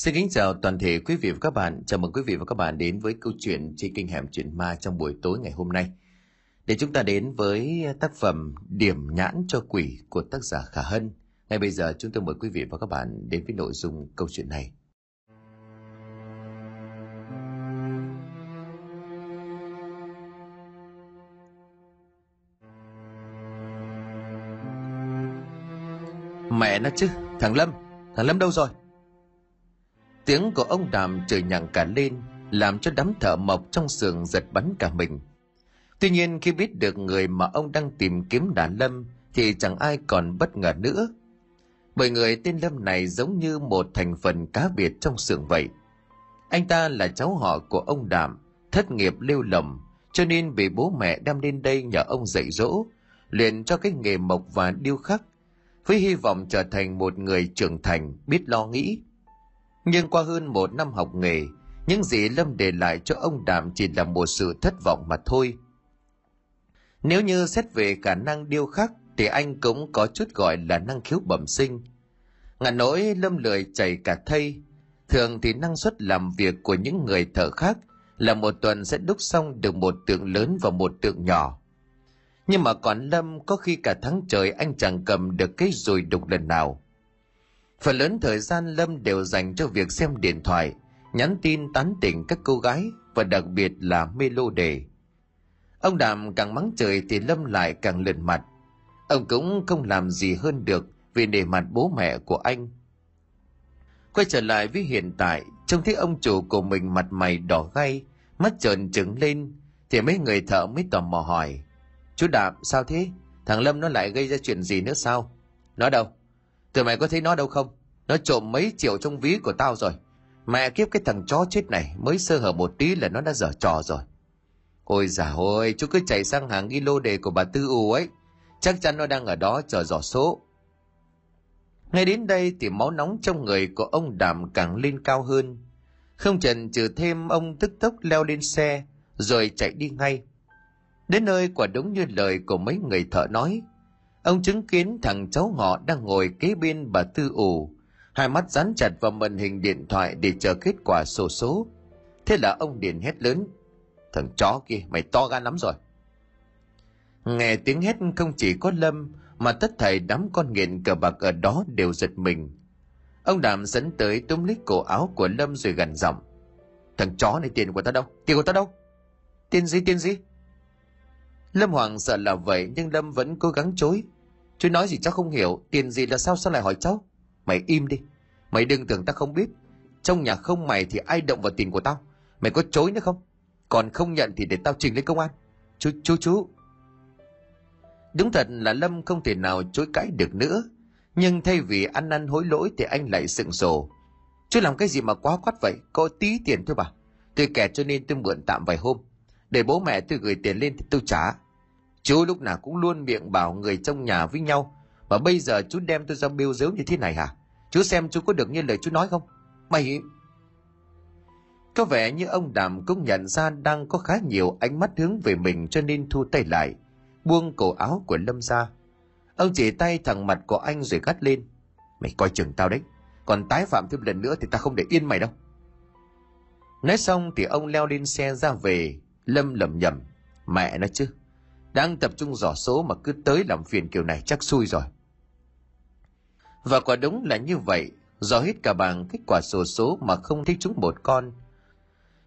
Xin kính chào toàn thể quý vị và các bạn. Chào mừng quý vị và các bạn đến với câu chuyện trên kênh Hẻm Chuyện Ma trong buổi tối ngày hôm nay. Để chúng ta đến với tác phẩm Điểm nhãn cho quỷ của tác giả Khả Hân. Ngay bây giờ chúng tôi mời quý vị và các bạn đến với nội dung câu chuyện này. Mẹ nó chứ, thằng Lâm, thằng Lâm đâu rồi? Tiếng của ông đàm trời nhặng cả lên, làm cho đám thợ mộc trong xưởng giật bắn cả mình. Tuy nhiên khi biết được người mà ông đang tìm kiếm đàn Lâm thì chẳng ai còn bất ngờ nữa. Bởi người tên Lâm này giống như một thành phần cá biệt trong xưởng vậy. Anh ta là cháu họ của ông Đàm, thất nghiệp lêu lầm, cho nên bị bố mẹ đem lên đây nhờ ông dạy dỗ, luyện cho cái nghề mộc và điêu khắc, với hy vọng trở thành một người trưởng thành, biết lo nghĩ. Nhưng qua hơn một năm học nghề, những gì Lâm để lại cho ông Đàm chỉ là một sự thất vọng mà thôi. Nếu như xét về khả năng điêu khắc thì anh cũng có chút gọi là năng khiếu bẩm sinh. Ngàn nỗi Lâm lười chảy cả thây, thường thì năng suất làm việc của những người thợ khác là một tuần sẽ đúc xong được một tượng lớn và một tượng nhỏ. Nhưng mà còn Lâm có khi cả tháng trời anh chẳng cầm được cái dùi đục lần nào. Phần lớn thời gian Lâm đều dành cho việc xem điện thoại, nhắn tin tán tỉnh các cô gái và đặc biệt là mê lô đề. Ông Đàm càng mắng trời thì Lâm lại càng lượn mặt. Ông cũng không làm gì hơn được vì nề mặt bố mẹ của anh. Quay trở lại với hiện tại, trông thấy ông chủ của mình mặt mày đỏ gay, mắt trợn trừng lên, thì mấy người thợ mới tò mò hỏi. Chú Đạm, sao thế? Thằng Lâm nó lại gây ra chuyện gì nữa sao? Nó đâu? Tụi mày có thấy nó đâu không? Nó trộm mấy triệu trong ví của tao rồi. Mẹ kiếp cái thằng chó chết này mới sơ hở một tí là nó đã dở trò rồi. Ôi già ôi, chú cứ chạy sang hàng ghi lô đề của bà Tư U ấy. Chắc chắn nó đang ở đó chờ dò số. Ngay đến đây thì máu nóng trong người của ông Đàm càng lên cao hơn. Không chần chừ thêm ông tức tốc leo lên xe, rồi chạy đi ngay. Đến nơi quả đúng như lời của mấy người thợ nói. Ông chứng kiến thằng cháu họ đang ngồi kế bên bà Tư ủ, hai mắt dán chặt vào màn hình điện thoại để chờ kết quả sổ số. Thế là ông Điền hét lớn. Thằng chó kia, mày to gan lắm rồi. Nghe tiếng hét không chỉ có Lâm, mà tất thảy đám con nghiện cờ bạc ở đó đều giật mình. Ông Đàm dẫn tới túm lấy cổ áo của Lâm rồi gằn giọng. Thằng chó này tiền của tao đâu? Tiền của tao đâu? Tiền gì, tiền gì? Lâm Hoàng sợ là vậy nhưng Lâm vẫn cố gắng chối. Chú nói gì cháu không hiểu, tiền gì là sao sao lại hỏi cháu? Mày im đi, mày đừng tưởng tao không biết. Trong nhà không mày thì ai động vào tiền của tao? Mày có chối nữa không? Còn không nhận thì để tao trình lên công an. Chú, chú, chú. Đúng thật là Lâm không thể nào chối cãi được nữa. Nhưng thay vì ăn năn hối lỗi thì anh lại sững sổ. Chú làm cái gì mà quá quát vậy? Có tí tiền thôi bà. Tôi kẹt cho nên tôi mượn tạm vài hôm. Để bố mẹ tôi gửi tiền lên thì tôi trả. Chú lúc nào cũng luôn miệng bảo người trong nhà với nhau. Mà bây giờ chú đem tôi ra biêu dếu như thế này hả? Chú xem chú có được như lời chú nói không? Mày... Có vẻ như ông Đàm cũng nhận ra đang có khá nhiều ánh mắt hướng về mình cho nên thu tay lại, buông cổ áo của Lâm ra. Ông chỉ tay thẳng mặt của anh rồi gắt lên. Mày coi chừng tao đấy, còn tái phạm thêm lần nữa thì tao không để yên mày đâu. Nói xong thì ông leo lên xe ra về, Lâm lầm nhầm. Mẹ nó chứ, đang tập trung dò số mà cứ tới làm phiền kiểu này chắc xui rồi. Và quả đúng là như vậy, dò hết cả bảng kết quả sổ số mà không thấy chúng một con.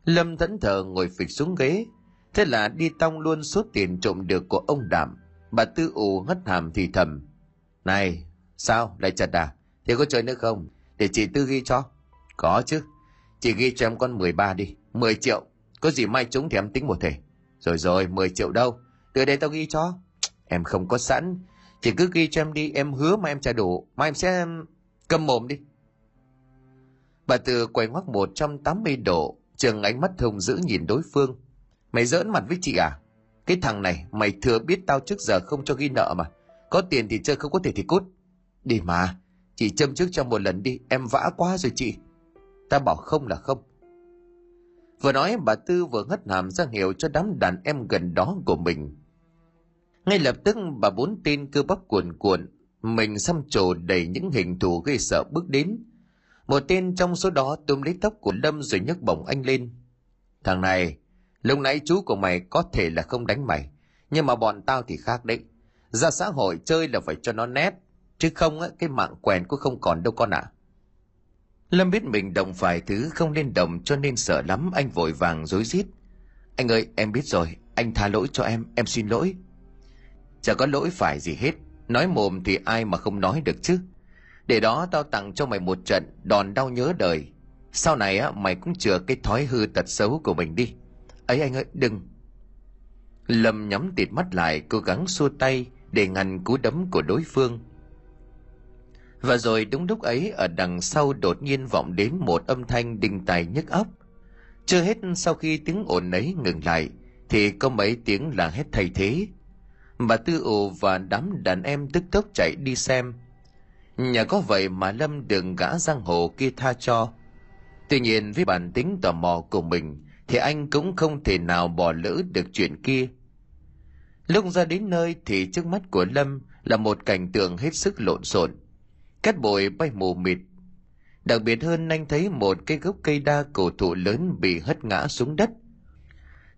Lâm thẫn thờ ngồi phịch xuống ghế, thế là đi tong luôn số tiền trộm được của ông Đảm. Bà Tư ù hất hàm thì thầm. Này, sao, lại chật à? thế có chơi nữa không? Để chị Tư ghi cho. Có chứ. Chị ghi cho em con 13 đi. 10 triệu. Có gì mai chúng thì em tính một thể. Rồi rồi, 10 triệu đâu? Từ đây tao ghi cho. Em không có sẵn. chỉ cứ ghi cho em đi, em hứa mà em trả đủ. Mai em sẽ cầm mồm đi. Bà từ quay ngoắc 180 độ, trường ánh mắt hùng dữ nhìn đối phương. Mày giỡn mặt với chị à? Cái thằng này, mày thừa biết tao trước giờ không cho ghi nợ mà. Có tiền thì chơi không có thể thì cút. Đi mà, chị châm trước cho một lần đi, em vã quá rồi chị. Ta bảo không là không. Vừa nói bà Tư vừa hất hàm ra hiệu cho đám đàn em gần đó của mình. Ngay lập tức bà bốn tên cơ bắp cuồn cuộn, mình xăm trổ đầy những hình thù gây sợ bước đến. Một tên trong số đó túm lấy tóc của Lâm rồi nhấc bổng anh lên. Thằng này, lúc nãy chú của mày có thể là không đánh mày, nhưng mà bọn tao thì khác đấy. Ra xã hội chơi là phải cho nó nét, chứ không á, cái mạng quèn cũng không còn đâu con ạ. À. Lâm biết mình đồng phải thứ không nên đồng cho nên sợ lắm, anh vội vàng rối rít. Anh ơi, em biết rồi, anh tha lỗi cho em, em xin lỗi. Chả có lỗi phải gì hết, nói mồm thì ai mà không nói được chứ. Để đó tao tặng cho mày một trận đòn đau nhớ đời. Sau này á mày cũng chừa cái thói hư tật xấu của mình đi. Ấy anh ơi, đừng. Lâm nhắm tịt mắt lại, cố gắng xua tay để ngăn cú đấm của đối phương. Và rồi đúng lúc ấy ở đằng sau đột nhiên vọng đến một âm thanh đinh tài nhức óc. Chưa hết sau khi tiếng ồn ấy ngừng lại, thì có mấy tiếng là hết thay thế. Bà Tư ồ và đám đàn em tức tốc chạy đi xem. Nhà có vậy mà Lâm đừng gã giang hồ kia tha cho. Tuy nhiên với bản tính tò mò của mình thì anh cũng không thể nào bỏ lỡ được chuyện kia. Lúc ra đến nơi thì trước mắt của Lâm là một cảnh tượng hết sức lộn xộn. Cát bụi bay mù mịt. Đặc biệt hơn anh thấy một cái gốc cây đa cổ thụ lớn bị hất ngã xuống đất.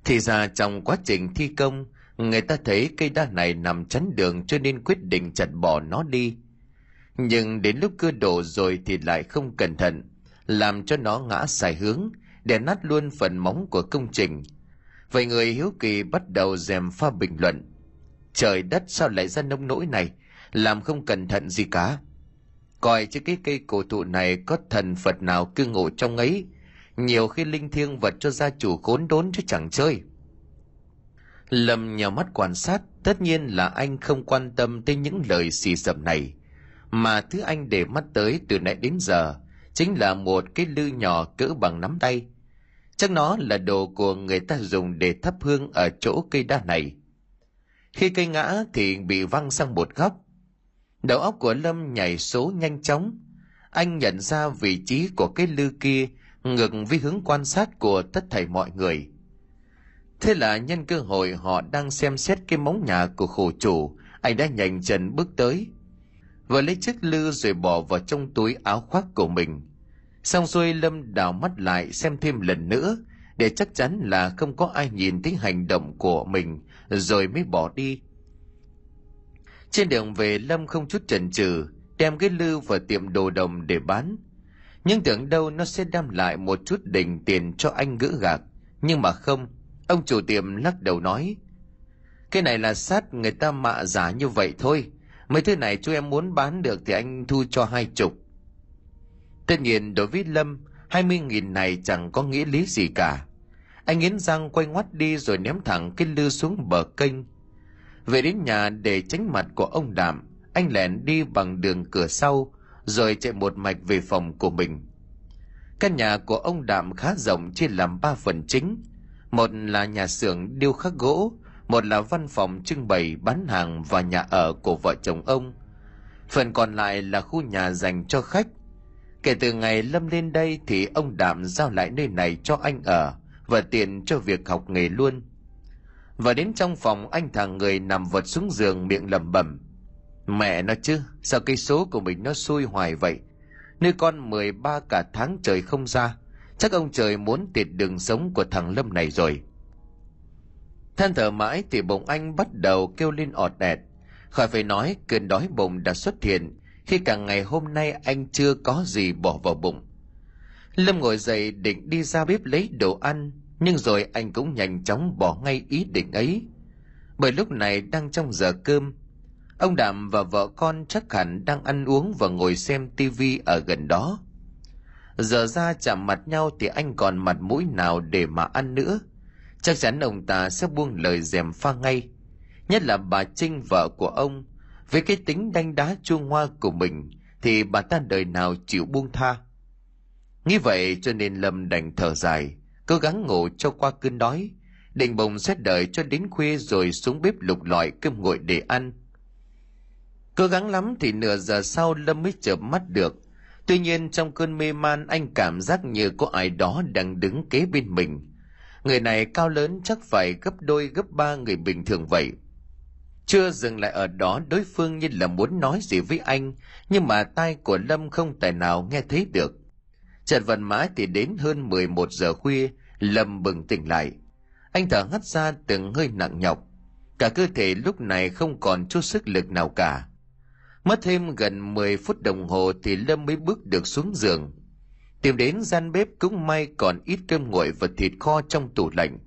Thì ra trong quá trình thi công, người ta thấy cây đa này nằm chắn đường cho nên quyết định chặt bỏ nó đi. Nhưng đến lúc cưa đổ rồi thì lại không cẩn thận, làm cho nó ngã sai hướng, để nát luôn phần móng của công trình. Vậy người hiếu kỳ bắt đầu dèm pha bình luận. Trời đất sao lại ra nông nỗi này, làm không cẩn thận gì cả. Coi chứ cái cây cổ thụ này có thần Phật nào cư ngụ trong ấy, nhiều khi linh thiêng vật cho gia chủ khốn đốn chứ chẳng chơi. Lâm nhào mắt quan sát, tất nhiên là anh không quan tâm tới những lời xì xầm này, mà thứ anh để mắt tới từ nãy đến giờ chính là một cái lư nhỏ cỡ bằng nắm tay. Chắc nó là đồ của người ta dùng để thắp hương ở chỗ cây đa này. Khi cây ngã thì bị văng sang một góc. Đầu óc của Lâm nhảy số nhanh chóng. Anh nhận ra vị trí của cái lư kia ngược với hướng quan sát của tất thảy mọi người. Thế là nhân cơ hội họ đang xem xét cái móng nhà của khổ chủ, anh đã nhanh chân bước tới. Vừa lấy chiếc lư rồi bỏ vào trong túi áo khoác của mình. Xong xuôi Lâm đảo mắt lại xem thêm lần nữa, để chắc chắn là không có ai nhìn thấy hành động của mình, rồi mới bỏ đi. Trên đường về Lâm không chút chần chừ đem cái lư vào tiệm đồ đồng để bán. Nhưng tưởng đâu nó sẽ đem lại một chút đỉnh tiền cho anh gỡ gạc. Nhưng mà không, ông chủ tiệm lắc đầu nói. Cái này là sát người ta mạ giả như vậy thôi. Mấy thứ này chú em muốn bán được thì anh thu cho hai chục. Tất nhiên đối với Lâm, hai mươi nghìn này chẳng có nghĩa lý gì cả. Anh nghiến răng quay ngoắt đi rồi ném thẳng cái lư xuống bờ kênh. Về đến nhà để tránh mặt của ông Đạm, anh lẻn đi bằng đường cửa sau, rồi chạy một mạch về phòng của mình. Căn nhà của ông Đạm khá rộng chia làm ba phần chính. Một là nhà xưởng điêu khắc gỗ, một là văn phòng trưng bày bán hàng và nhà ở của vợ chồng ông. Phần còn lại là khu nhà dành cho khách. Kể từ ngày Lâm lên đây thì ông Đạm giao lại nơi này cho anh ở và tiền cho việc học nghề luôn. Và đến trong phòng anh thằng người nằm vật xuống giường miệng lẩm bẩm. Mẹ nó chứ, sao cây số của mình nó xui hoài vậy? Nơi con 13 cả tháng trời không ra, chắc ông trời muốn tiệt đường sống của thằng Lâm này rồi. Than thở mãi thì bụng anh bắt đầu kêu lên ọt ẹt. Khỏi phải nói cơn đói bụng đã xuất hiện khi cả ngày hôm nay anh chưa có gì bỏ vào bụng. Lâm ngồi dậy định đi ra bếp lấy đồ ăn, nhưng rồi anh cũng nhanh chóng bỏ ngay ý định ấy. Bởi lúc này đang trong giờ cơm, ông Đạm và vợ con chắc hẳn đang ăn uống và ngồi xem tivi ở gần đó. Giờ ra chạm mặt nhau thì anh còn mặt mũi nào để mà ăn nữa – chắc chắn ông ta sẽ buông lời dèm pha ngay nhất là bà trinh vợ của ông với cái tính đanh đá chuông hoa của mình thì bà ta đời nào chịu buông tha nghĩ vậy cho nên lâm đành thở dài cố gắng ngủ cho qua cơn đói định bồng xét đợi cho đến khuya rồi xuống bếp lục lọi cơm nguội để ăn cố gắng lắm thì nửa giờ sau lâm mới chợp mắt được tuy nhiên trong cơn mê man anh cảm giác như có ai đó đang đứng kế bên mình Người này cao lớn chắc phải gấp đôi gấp ba người bình thường vậy. Chưa dừng lại ở đó đối phương như là muốn nói gì với anh, nhưng mà tai của Lâm không tài nào nghe thấy được trận vần mãi thì đến hơn 11 giờ khuya, lâm bừng tỉnh lại. Anh thở hắt ra từng hơi nặng nhọc. Cả cơ thể lúc này không còn chút sức lực nào cả. Mất thêm gần 10 phút đồng hồ thì lâm mới bước được xuống giường. Tìm đến gian bếp cũng may còn ít cơm nguội và thịt kho trong tủ lạnh.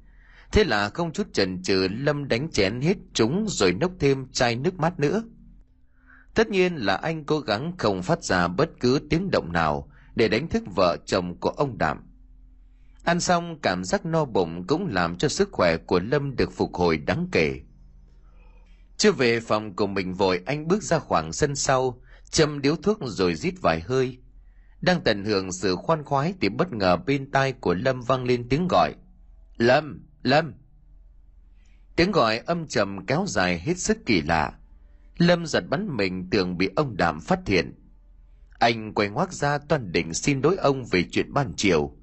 Thế là không chút chần chừ, lâm đánh chén hết chúng rồi nốc thêm chai nước mát nữa. Tất nhiên là anh cố gắng không phát ra bất cứ tiếng động nào để đánh thức vợ chồng của ông đảm. ăn xong, cảm giác no bụng cũng làm cho sức khỏe của lâm được phục hồi đáng kể. Chưa về phòng của mình vội, anh bước ra khoảng sân sau, châm điếu thuốc rồi rít vài hơi. Đang tận hưởng sự khoan khoái thì bất ngờ bên tai của lâm vang lên tiếng gọi. Lâm lâm. Tiếng gọi âm trầm kéo dài hết sức kỳ lạ. Lâm giật bắn mình tưởng bị ông Đàm phát hiện anh quay ngoác ra toàn định xin đối ông về chuyện ban chiều.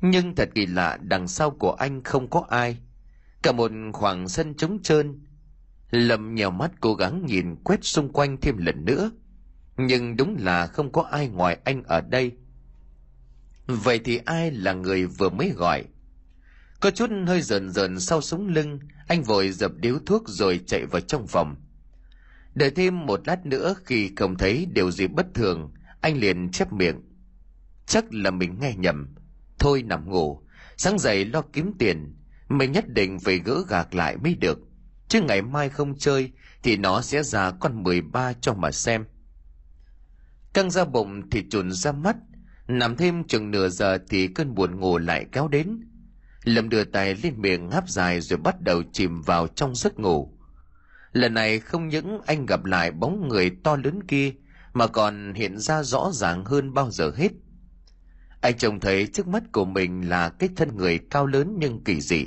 Nhưng thật kỳ lạ, đằng sau của anh không có ai. Cả một khoảng sân trống trơn, lâm nhèo mắt cố gắng nhìn quét xung quanh thêm lần nữa. Nhưng đúng là không có ai ngoài anh ở đây. Vậy thì ai là người vừa mới gọi? Có chút hơi rờn rờn sau sống lưng, anh vội dập điếu thuốc rồi chạy vào trong phòng. Đợi thêm một lát nữa khi không thấy điều gì bất thường anh liền chép miệng. Chắc là mình nghe nhầm. Thôi nằm ngủ. Sáng dậy lo kiếm tiền. Mình nhất định phải gỡ gạc lại mới được. Chứ ngày mai không chơi thì nó sẽ ra con 13 cho mà xem. Căng ra bụng thì trùn ra mắt. Nằm thêm chừng nửa giờ thì cơn buồn ngủ lại kéo đến. Lâm đưa tay lên miệng ngáp dài rồi bắt đầu chìm vào trong giấc ngủ. Lần này không những anh gặp lại bóng người to lớn kia mà còn hiện ra rõ ràng hơn bao giờ hết. Anh trông thấy trước mắt của mình là cái thân người cao lớn nhưng kỳ dị.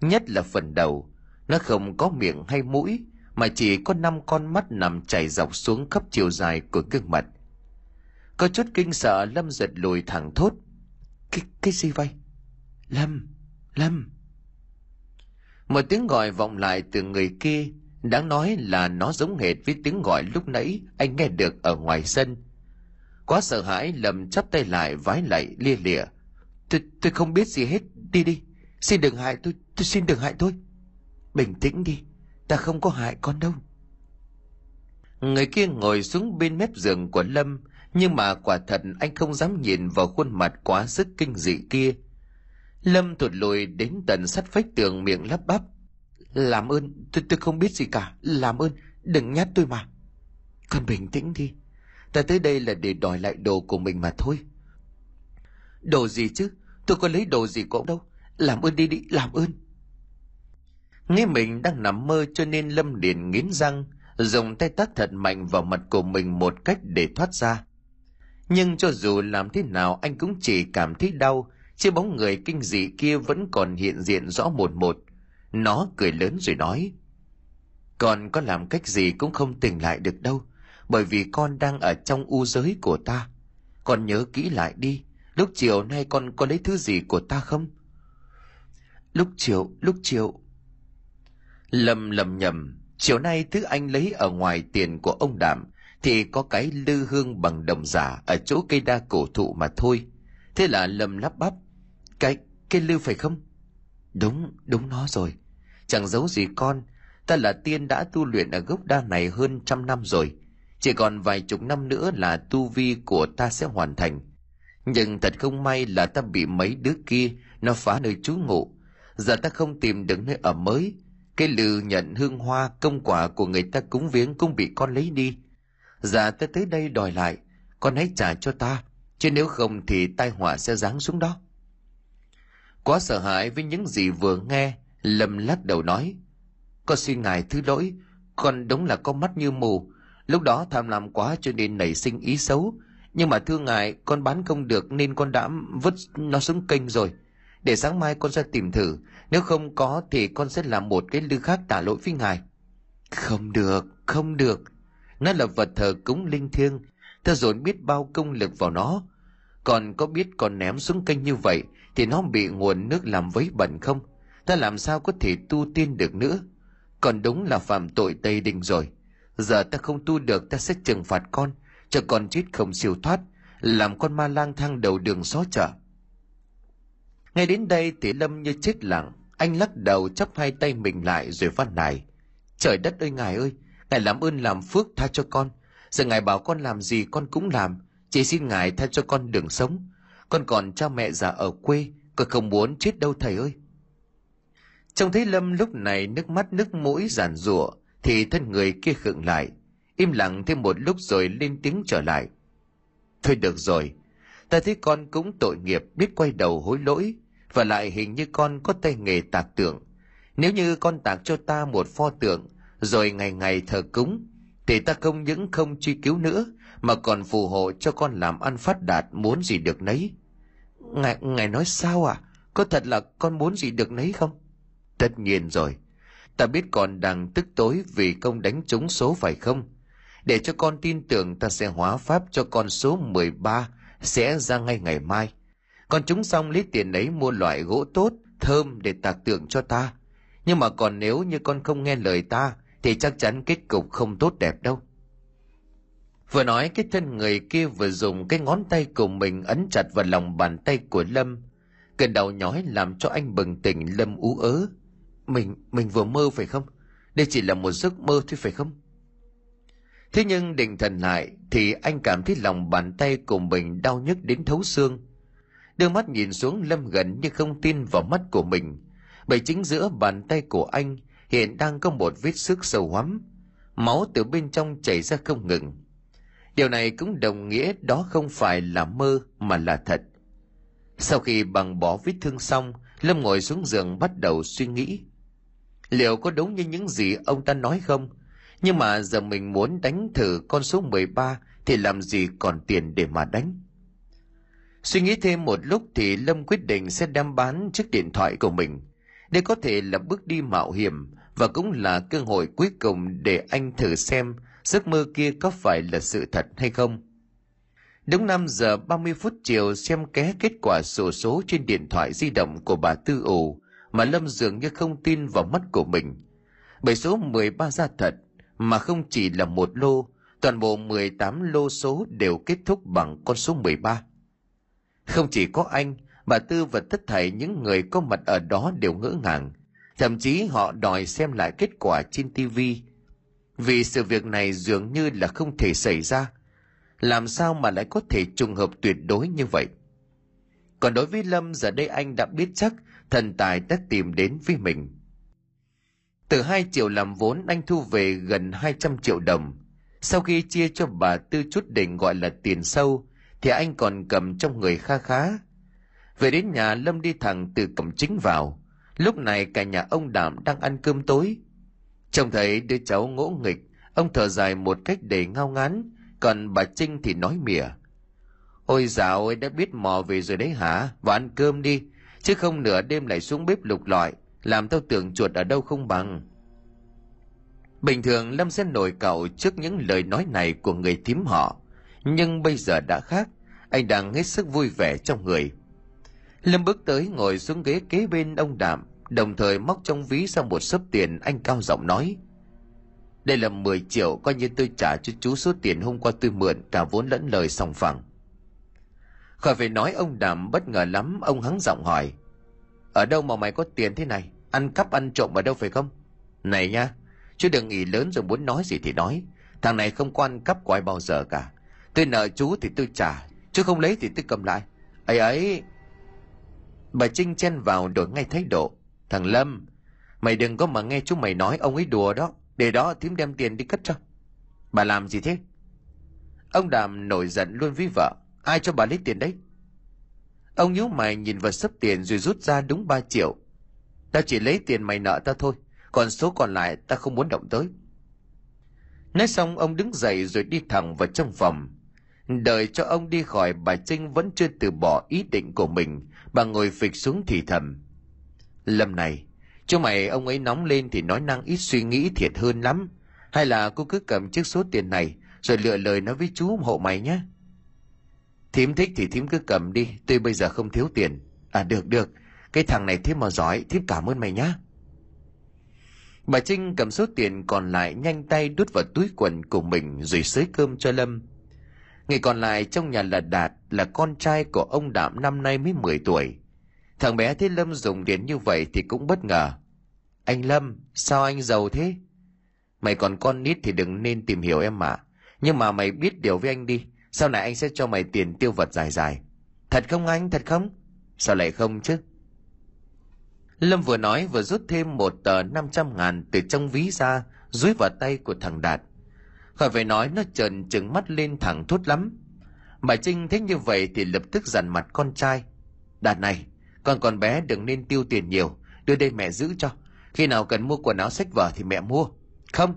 Nhất là phần đầu, nó không có miệng hay mũi, mà chỉ có năm con mắt nằm chảy dọc xuống khắp chiều dài của gương mặt. Có chút kinh sợ, lâm giật lùi thẳng thốt. Cái cái gì vậy? Lâm lâm. Một tiếng gọi vọng lại từ người kia đáng nói là nó giống hệt với tiếng gọi lúc nãy anh nghe được ở ngoài sân. Quá sợ hãi lầm chắp tay lại vái lại lia lịa. Tôi tôi không biết gì hết, đi đi. Xin đừng hại tôi tôi xin đừng hại tôi. Bình tĩnh đi, ta không có hại con đâu. Người kia ngồi xuống bên mép giường của lâm, nhưng mà quả thật anh không dám nhìn vào khuôn mặt quá sức kinh dị kia. Lâm thụt lùi đến tận sắt vách tường miệng lắp bắp làm ơn, tôi tôi không biết gì cả. Làm ơn, đừng nhát tôi mà. Con bình tĩnh đi. Ta tới đây là để đòi lại đồ của mình mà thôi. Đồ gì chứ? Tôi có lấy đồ gì của ông đâu. Làm ơn đi đi, làm ơn. Nghĩ mình đang nằm mơ cho nên lâm liền nghiến răng, dùng tay tát thật mạnh vào mặt của mình một cách để thoát ra. Nhưng cho dù làm thế nào, anh cũng chỉ cảm thấy đau chiếc bóng người kinh dị kia vẫn còn hiện diện rõ một một nó cười lớn rồi nói, con có làm cách gì cũng không tỉnh lại được đâu, bởi vì con đang ở trong u giới của ta. Con nhớ kỹ lại đi, lúc chiều nay con có lấy thứ gì của ta không? Lúc chiều lúc chiều. Lầm lầm nhầm, chiều nay thứ anh lấy ở ngoài tiền của ông đảm thì có cái lư hương bằng đồng giả ở chỗ cây đa cổ thụ mà thôi. Thế là lầm lắp bắp, cái cái lư phải không? Đúng đúng nó rồi chẳng giấu gì con. Ta là tiên đã tu luyện ở gốc đa này hơn trăm năm rồi. Chỉ còn vài chục năm nữa là tu vi của ta sẽ hoàn thành. Nhưng thật không may là ta bị mấy đứa kia nó phá nơi trú ngụ. Giờ ta không tìm được nơi ở mới. Cái lừ nhận hương hoa, công quả của người ta cúng viếng cũng bị con lấy đi. Giờ ta tới đây đòi lại. Con hãy trả cho ta, chứ nếu không thì tai họa sẽ giáng xuống đó. Quá sợ hãi với những gì vừa nghe lâm lắc đầu nói, con xin ngài thứ lỗi, con đúng là có mắt như mù. Lúc đó tham lam quá cho nên nảy sinh ý xấu. Nhưng mà thưa ngài, con bán không được nên con đã vứt nó xuống kênh rồi. Để sáng mai con ra tìm thử. Nếu không có thì con sẽ làm một cái lư khác tả lỗi với ngài. Không được không được. Nó là vật thờ cúng linh thiêng. Ta dồn biết bao công lực vào nó. Còn có biết con ném xuống kênh như vậy thì nó bị nguồn nước làm vấy bẩn không? Ta làm sao có thể tu tiên được nữa? Còn đúng là phạm tội tây đình rồi. Giờ ta không tu được, ta sẽ trừng phạt con, cho con chết không siêu thoát, làm con ma lang thang đầu đường xó chợ. Ngay đến đây thì lâm như chết lặng. Anh lắc đầu chắp hai tay mình lại rồi văn nài. Trời đất ơi, ngài ơi, ngài làm ơn làm phước tha cho con. Giờ ngài bảo con làm gì con cũng làm. Chỉ xin ngài tha cho con đường sống. Con còn cha mẹ già ở quê, con không muốn chết đâu, thầy ơi trông thấy lâm lúc này nước mắt nước mũi giàn rủa thì thân người kia khựng lại, im lặng thêm một lúc rồi lên tiếng trở lại. Thôi được rồi, ta thấy con cũng tội nghiệp biết quay đầu hối lỗi, và lại hình như con có tay nghề tạc tượng. Nếu như con tạc cho ta một pho tượng, rồi ngày ngày thờ cúng, thì ta không những không truy cứu nữa, mà còn phù hộ cho con làm ăn phát đạt muốn gì được nấy. Ngài ngài nói sao à có thật là con muốn gì được nấy không? Tất nhiên rồi ta biết con đang tức tối vì công đánh trúng số phải không để cho con tin tưởng ta sẽ hóa pháp cho con số 13 sẽ ra ngay ngày mai. Con chúng xong lấy tiền ấy mua loại gỗ tốt, thơm để tạc tượng cho ta. Nhưng mà còn nếu như con không nghe lời ta, thì chắc chắn kết cục không tốt đẹp đâu. Vừa nói cái thân người kia vừa dùng cái ngón tay của mình ấn chặt vào lòng bàn tay của Lâm. Cơn đầu nhói làm cho anh bừng tỉnh Lâm ú ớ. Mình, mình vừa mơ phải không? Đây chỉ là một giấc mơ thôi phải không? Thế nhưng định thần lại thì anh cảm thấy lòng bàn tay của mình đau nhức đến thấu xương. Đưa mắt nhìn xuống Lâm gần như không tin vào mắt của mình. Bởi chính giữa bàn tay của anh hiện đang có một vết sức sâu hoắm. Máu từ bên trong chảy ra không ngừng. Điều này cũng đồng nghĩa đó không phải là mơ mà là thật. Sau khi bằng bỏ vết thương xong, Lâm ngồi xuống giường bắt đầu suy nghĩ. Liệu có đúng như những gì ông ta nói không? Nhưng mà giờ mình muốn đánh thử con số 13 thì làm gì còn tiền để mà đánh. Suy nghĩ thêm một lúc thì Lâm quyết định sẽ đem bán chiếc điện thoại của mình. Đây có thể là bước đi mạo hiểm và cũng là cơ hội cuối cùng để anh thử xem giấc mơ kia có phải là sự thật hay không. Đúng 5 giờ 30 phút chiều xem ké kết quả sổ số trên điện thoại di động của bà Tư ủ mà Lâm dường như không tin vào mắt của mình. Bởi số 13 ra thật mà không chỉ là một lô, toàn bộ 18 lô số đều kết thúc bằng con số 13. Không chỉ có anh, bà Tư và tất thảy những người có mặt ở đó đều ngỡ ngàng, thậm chí họ đòi xem lại kết quả trên TV. Vì sự việc này dường như là không thể xảy ra, làm sao mà lại có thể trùng hợp tuyệt đối như vậy? Còn đối với Lâm giờ đây anh đã biết chắc thần tài đã tìm đến với mình. Từ 2 triệu làm vốn anh thu về gần 200 triệu đồng. Sau khi chia cho bà Tư chút đỉnh gọi là tiền sâu, thì anh còn cầm trong người kha khá. Về đến nhà Lâm đi thẳng từ cổng chính vào. Lúc này cả nhà ông Đảm đang ăn cơm tối. Trông thấy đứa cháu ngỗ nghịch, ông thở dài một cách đầy ngao ngán, còn bà Trinh thì nói mỉa. Ôi dạo ơi đã biết mò về rồi đấy hả? Vào ăn cơm đi, chứ không nửa đêm lại xuống bếp lục lọi, làm tao tưởng chuột ở đâu không bằng. Bình thường Lâm sẽ nổi cậu trước những lời nói này của người thím họ, nhưng bây giờ đã khác, anh đang hết sức vui vẻ trong người. Lâm bước tới ngồi xuống ghế kế bên ông Đạm, đồng thời móc trong ví ra một sấp tiền anh cao giọng nói. Đây là 10 triệu coi như tôi trả cho chú số tiền hôm qua tôi mượn cả vốn lẫn lời sòng phẳng. Khỏi phải nói ông Đàm bất ngờ lắm, ông hắng giọng hỏi. Ở đâu mà mày có tiền thế này? Ăn cắp ăn trộm ở đâu phải không? Này nha, chứ đừng nghĩ lớn rồi muốn nói gì thì nói. Thằng này không quan cắp của ai bao giờ cả. Tôi nợ chú thì tôi trả, chứ không lấy thì tôi cầm lại. ấy ấy... Bà Trinh chen vào đổi ngay thái độ. Thằng Lâm, mày đừng có mà nghe chú mày nói ông ấy đùa đó. Để đó thím đem tiền đi cất cho. Bà làm gì thế? Ông Đàm nổi giận luôn với vợ. Ai cho bà lấy tiền đấy? Ông nhíu mày nhìn vào sấp tiền rồi rút ra đúng 3 triệu. Ta chỉ lấy tiền mày nợ ta thôi, còn số còn lại ta không muốn động tới. Nói xong ông đứng dậy rồi đi thẳng vào trong phòng. Đợi cho ông đi khỏi bà Trinh vẫn chưa từ bỏ ý định của mình, bà ngồi phịch xuống thì thầm. Lâm này, chú mày ông ấy nóng lên thì nói năng ít suy nghĩ thiệt hơn lắm. Hay là cô cứ cầm chiếc số tiền này rồi lựa lời nói với chú hộ mày nhé. Thím thích thì thím cứ cầm đi, tôi bây giờ không thiếu tiền. À được được, cái thằng này thím mà giỏi, thím cảm ơn mày nhá. Bà Trinh cầm số tiền còn lại nhanh tay đút vào túi quần của mình rồi xới cơm cho Lâm. Người còn lại trong nhà là Đạt là con trai của ông Đạm năm nay mới 10 tuổi. Thằng bé thấy Lâm dùng điện như vậy thì cũng bất ngờ. Anh Lâm, sao anh giàu thế? Mày còn con nít thì đừng nên tìm hiểu em mà. Nhưng mà mày biết điều với anh đi. Sau này anh sẽ cho mày tiền tiêu vật dài dài. Thật không anh, thật không? Sao lại không chứ? Lâm vừa nói vừa rút thêm một tờ 500 ngàn từ trong ví ra, dúi vào tay của thằng Đạt. Khỏi phải nói nó trợn trừng mắt lên thẳng thốt lắm. Bà Trinh thấy như vậy thì lập tức dằn mặt con trai. Đạt này, con còn bé đừng nên tiêu tiền nhiều, đưa đây mẹ giữ cho. Khi nào cần mua quần áo sách vở thì mẹ mua. Không,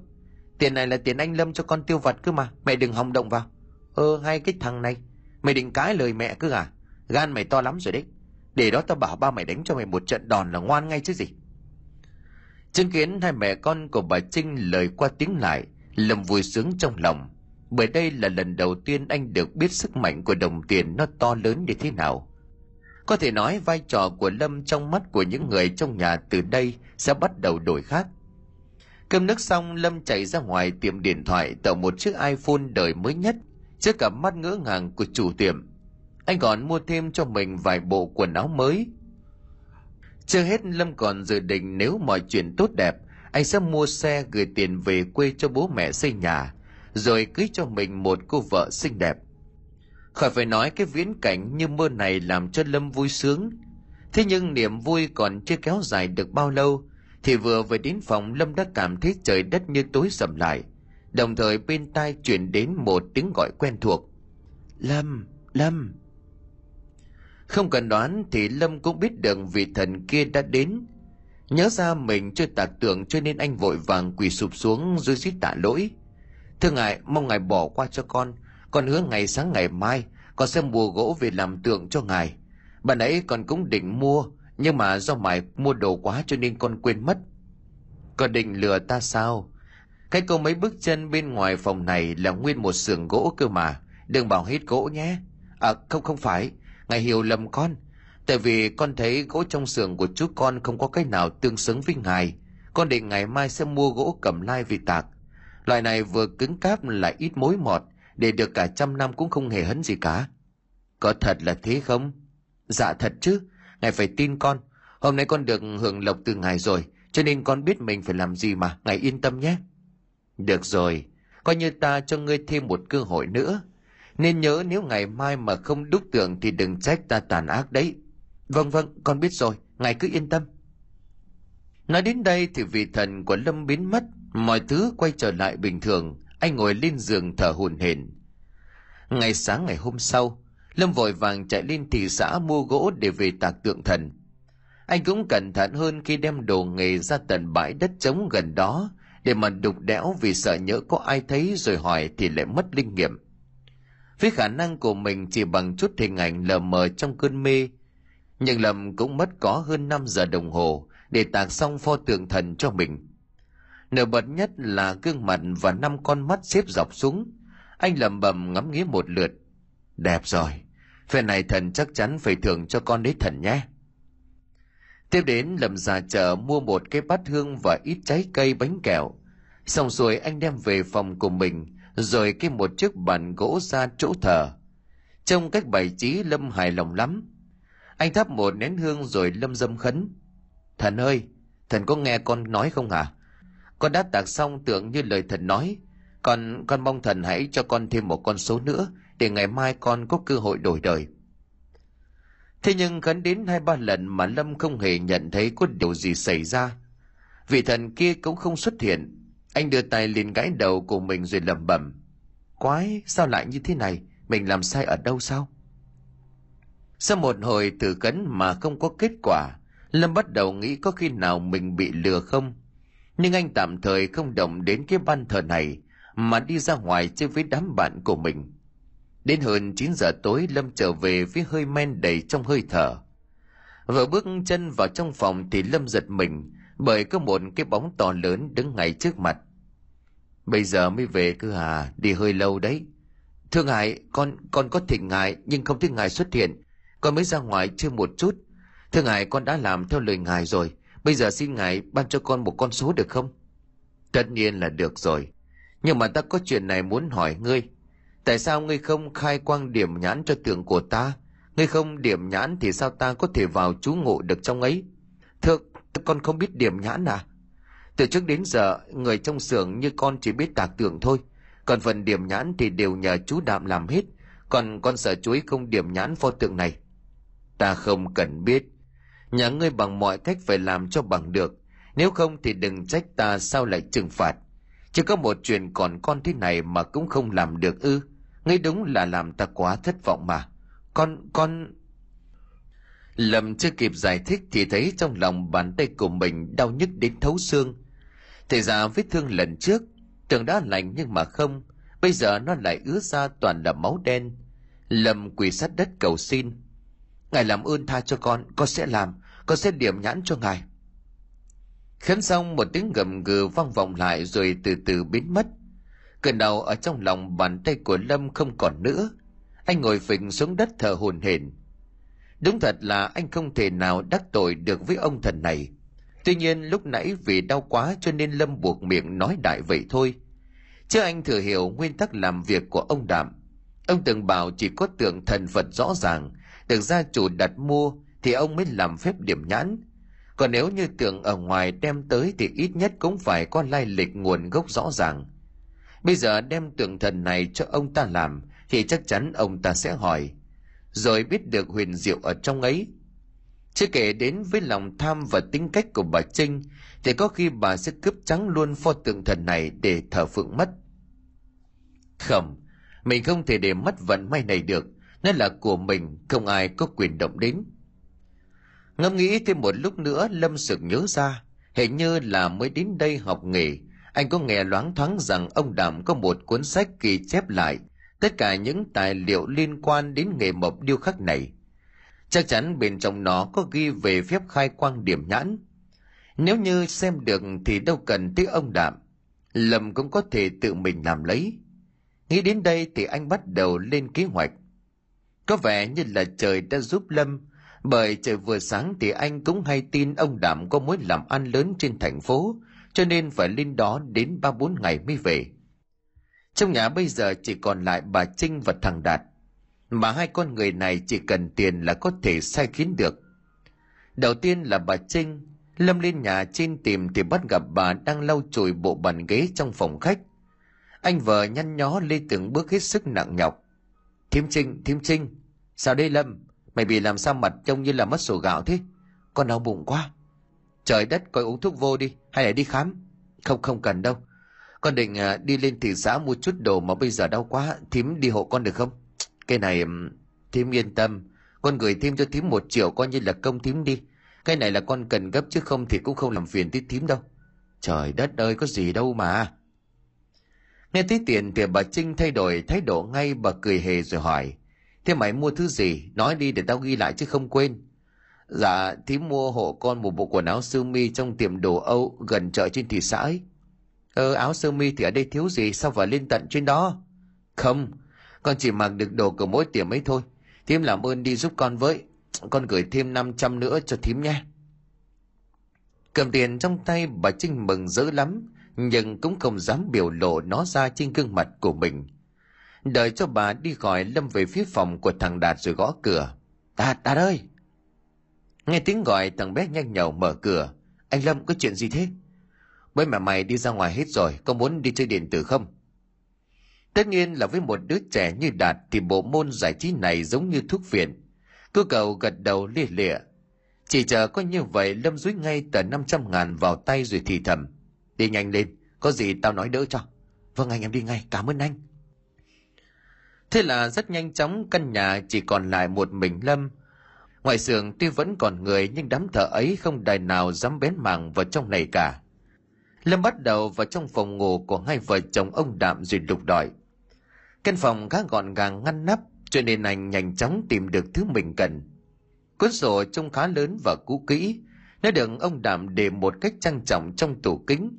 tiền này là tiền anh Lâm cho con tiêu vặt cơ mà, mẹ đừng hòng động vào. Ơ hay cái thằng này, mày định cãi lời mẹ cứ à? Gan mày to lắm rồi đấy. Để đó tao bảo ba mày đánh cho mày một trận đòn là ngoan ngay chứ gì. Chứng kiến hai mẹ con của bà Trinh lời qua tiếng lại, Lâm vui sướng trong lòng. Bởi đây là lần đầu tiên anh được biết sức mạnh của đồng tiền nó to lớn như thế nào. Có thể nói vai trò của Lâm trong mắt của những người trong nhà từ đây sẽ bắt đầu đổi khác. Cơm nước xong Lâm chạy ra ngoài tiệm điện thoại tạo một chiếc iPhone đời mới nhất trước cả mắt ngỡ ngàng của chủ tiệm. Anh còn mua thêm cho mình vài bộ quần áo mới. Chưa hết Lâm còn dự định nếu mọi chuyện tốt đẹp, anh sẽ mua xe gửi tiền về quê cho bố mẹ xây nhà, rồi cưới cho mình một cô vợ xinh đẹp. Khỏi phải nói cái viễn cảnh như mơ này làm cho Lâm vui sướng. Thế nhưng niềm vui còn chưa kéo dài được bao lâu, thì vừa về đến phòng Lâm đã cảm thấy trời đất như tối sầm lại. Đồng thời bên tai chuyển đến một tiếng gọi quen thuộc. Lâm, Lâm. Không cần đoán thì Lâm cũng biết được vị thần kia đã đến. Nhớ ra mình chưa tạc tượng cho nên anh vội vàng quỳ sụp xuống rồi rít tạ lỗi. Thưa ngài, mong ngài bỏ qua cho con. Con hứa ngày sáng ngày mai, con sẽ mua gỗ về làm tượng cho ngài. Bạn ấy còn cũng định mua, nhưng mà do mày mua đồ quá cho nên con quên mất. Con định lừa ta sao? Cái câu mấy bước chân bên ngoài phòng này là nguyên một xưởng gỗ cơ mà. Đừng bảo hết gỗ nhé. À không không phải, ngài hiểu lầm con. Tại vì con thấy gỗ trong xưởng của chú con không có cái nào tương xứng với ngài. Con định ngày mai sẽ mua gỗ cầm lai vì tạc. Loại này vừa cứng cáp lại ít mối mọt, để được cả trăm năm cũng không hề hấn gì cả. Có thật là thế không? Dạ thật chứ, ngài phải tin con. Hôm nay con được hưởng lộc từ ngài rồi, cho nên con biết mình phải làm gì mà, ngài yên tâm nhé. Được rồi, coi như ta cho ngươi thêm một cơ hội nữa. Nên nhớ nếu ngày mai mà không đúc tượng thì đừng trách ta tàn ác đấy. Vâng vâng, con biết rồi, ngài cứ yên tâm. Nói đến đây thì vị thần của Lâm biến mất, mọi thứ quay trở lại bình thường, anh ngồi lên giường thở hồn hển. Ngày sáng ngày hôm sau, Lâm vội vàng chạy lên thị xã mua gỗ để về tạc tượng thần. Anh cũng cẩn thận hơn khi đem đồ nghề ra tận bãi đất trống gần đó để mà đục đẽo vì sợ nhỡ có ai thấy rồi hỏi thì lại mất linh nghiệm. Với khả năng của mình chỉ bằng chút hình ảnh lờ mờ trong cơn mê, nhưng Lâm cũng mất có hơn 5 giờ đồng hồ để tạc xong pho tượng thần cho mình. Nổi bật nhất là gương mặt và năm con mắt xếp dọc xuống. Anh lầm bầm ngắm nghía một lượt. Đẹp rồi, phen này thần chắc chắn phải thưởng cho con đấy thần nhé. Tiếp đến lầm ra chợ mua một cái bát hương và ít trái cây bánh kẹo. Xong rồi anh đem về phòng của mình, rồi cái một chiếc bàn gỗ ra chỗ thờ. Trong cách bày trí Lâm hài lòng lắm. Anh thắp một nén hương rồi Lâm dâm khấn. Thần ơi, thần có nghe con nói không hả? Con đã tạc xong tưởng như lời thần nói. Còn con mong thần hãy cho con thêm một con số nữa để ngày mai con có cơ hội đổi đời. Thế nhưng gần đến hai ba lần mà Lâm không hề nhận thấy có điều gì xảy ra. Vị thần kia cũng không xuất hiện. Anh đưa tay lên gãi đầu của mình rồi lẩm bẩm. Quái, sao lại như thế này? Mình làm sai ở đâu sao? Sau một hồi thử cấn mà không có kết quả, Lâm bắt đầu nghĩ có khi nào mình bị lừa không? Nhưng anh tạm thời không động đến cái ban thờ này, mà đi ra ngoài chơi với đám bạn của mình. Đến hơn 9 giờ tối Lâm trở về với hơi men đầy trong hơi thở. Vừa bước chân vào trong phòng thì Lâm giật mình bởi có một cái bóng to lớn đứng ngay trước mặt. Bây giờ mới về cơ à, đi hơi lâu đấy. Thưa ngài, con con có thỉnh ngài nhưng không thấy ngài xuất hiện. Con mới ra ngoài chưa một chút. Thưa ngài, con đã làm theo lời ngài rồi. Bây giờ xin ngài ban cho con một con số được không? Tất nhiên là được rồi. Nhưng mà ta có chuyện này muốn hỏi ngươi. Tại sao ngươi không khai quang điểm nhãn cho tượng của ta? Ngươi không điểm nhãn thì sao ta có thể vào trú ngộ được trong ấy? Thưa, con không biết điểm nhãn à? Từ trước đến giờ, người trong xưởng như con chỉ biết tạc tượng thôi. Còn phần điểm nhãn thì đều nhờ chú Đạm làm hết. Còn con sợ chuối không điểm nhãn pho tượng này. Ta không cần biết. Nhà ngươi bằng mọi cách phải làm cho bằng được. Nếu không thì đừng trách ta sao lại trừng phạt. Chứ có một chuyện còn con thế này mà cũng không làm được ư. Ngay đúng là làm ta quá thất vọng mà. Con, con... Lâm chưa kịp giải thích thì thấy trong lòng bàn tay của mình đau nhức đến thấu xương. Thì ra vết thương lần trước, tưởng đã lành nhưng mà không, bây giờ nó lại ứa ra toàn là máu đen. Lâm quỳ sát đất cầu xin. Ngài làm ơn tha cho con, con sẽ làm, con sẽ điểm nhãn cho ngài. Khấn xong một tiếng gầm gừ vang vọng lại rồi từ từ biến mất. Cơn đau ở trong lòng bàn tay của Lâm không còn nữa. Anh ngồi phình xuống đất thở hồn hển. Đúng thật là anh không thể nào đắc tội được với ông thần này. Tuy nhiên lúc nãy vì đau quá cho nên Lâm buộc miệng nói đại vậy thôi. Chứ anh thừa hiểu nguyên tắc làm việc của ông Đạm. Ông từng bảo chỉ có tượng thần Phật rõ ràng, được gia chủ đặt mua thì ông mới làm phép điểm nhãn. Còn nếu như tượng ở ngoài đem tới thì ít nhất cũng phải có lai lịch nguồn gốc rõ ràng. Bây giờ đem tượng thần này cho ông ta làm thì chắc chắn ông ta sẽ hỏi. Rồi biết được huyền diệu ở trong ấy. Chưa kể đến với lòng tham và tính cách của bà Trinh thì có khi bà sẽ cướp trắng luôn pho tượng thần này để thờ phượng mất. Không, mình không thể để mất vận may này được. Nó là của mình, không ai có quyền động đến. Ngẫm nghĩ thêm một lúc nữa Lâm sực nhớ ra, hình như là mới đến đây học nghề, anh có nghe loáng thoáng rằng ông Đảm có một cuốn sách ghi chép lại tất cả những tài liệu liên quan đến nghề mộc điêu khắc này. Chắc chắn bên trong nó có ghi về phép khai quang điểm nhãn. Nếu như xem được thì đâu cần tới ông Đạm. Lâm cũng có thể tự mình làm lấy. Nghĩ đến đây thì anh bắt đầu lên kế hoạch. Có vẻ như là trời đã giúp Lâm, bởi trời vừa sáng thì anh cũng hay tin ông Đạm có mối làm ăn lớn trên thành phố, cho nên phải lên đó đến ba bốn ngày mới về. Trong nhà bây giờ chỉ còn lại bà Trinh và thằng Đạt, mà hai con người này chỉ cần tiền là có thể sai khiến được. Đầu tiên là bà Trinh, Lâm lên nhà trên tìm thì bắt gặp bà đang lau chùi bộ bàn ghế trong phòng khách. Anh vợ nhăn nhó lê từng bước hết sức nặng nhọc. Thím Trinh, thím Trinh, sao đây Lâm? Mày bị làm sao mặt trông như là mất sổ gạo thế? Con đau bụng quá. Trời đất coi uống thuốc vô đi, hay là đi khám? Không không cần đâu. Con định à, đi lên thị xã mua chút đồ mà bây giờ đau quá, thím đi hộ con được không? Cái này, thím yên tâm. Con gửi thêm cho thím một triệu coi như là công thím đi. Cái này là con cần gấp chứ không thì cũng không làm phiền tí thím đâu. Trời đất ơi, có gì đâu mà. Nghe thấy tiền thì bà Trinh thay đổi thái độ ngay bà cười hề rồi hỏi. Thế mày mua thứ gì? Nói đi để tao ghi lại chứ không quên. Dạ, thím mua hộ con một bộ quần áo sơ mi trong tiệm đồ Âu gần chợ trên thị xã ấy. Ờ, áo sơ mi thì ở đây thiếu gì, sao phải lên tận trên đó? Không, con chỉ mặc được đồ của mỗi tiệm ấy thôi. Thím làm ơn đi giúp con với. Con gửi thêm 500 nữa cho thím nhé. Cầm tiền trong tay bà Trinh mừng rỡ lắm, nhưng cũng không dám biểu lộ nó ra trên gương mặt của mình. Đợi cho bà đi khỏi Lâm về phía phòng của thằng Đạt rồi gõ cửa. Đạt, Đạt ơi! Nghe tiếng gọi thằng bé nhanh nhậu mở cửa. Anh Lâm có chuyện gì thế? Bố mẹ mày đi ra ngoài hết rồi, có muốn đi chơi điện tử không? Tất nhiên là với một đứa trẻ như Đạt thì bộ môn giải trí này giống như thuốc phiện. cứ cầu gật đầu lia lịa. Chỉ chờ có như vậy Lâm rúi ngay tờ 500 ngàn vào tay rồi thì thầm. Đi nhanh lên, có gì tao nói đỡ cho. Vâng anh em đi ngay, cảm ơn anh. Thế là rất nhanh chóng căn nhà chỉ còn lại một mình Lâm. Ngoài xưởng tuy vẫn còn người nhưng đám thợ ấy không đài nào dám bén mảng vào trong này cả. Lâm bắt đầu vào trong phòng ngủ của hai vợ chồng ông Đạm rồi lục đòi. Căn phòng khá gọn gàng ngăn nắp cho nên anh nhanh chóng tìm được thứ mình cần. Cuốn sổ trông khá lớn và cũ kỹ, nó được ông Đạm để một cách trang trọng trong tủ kính.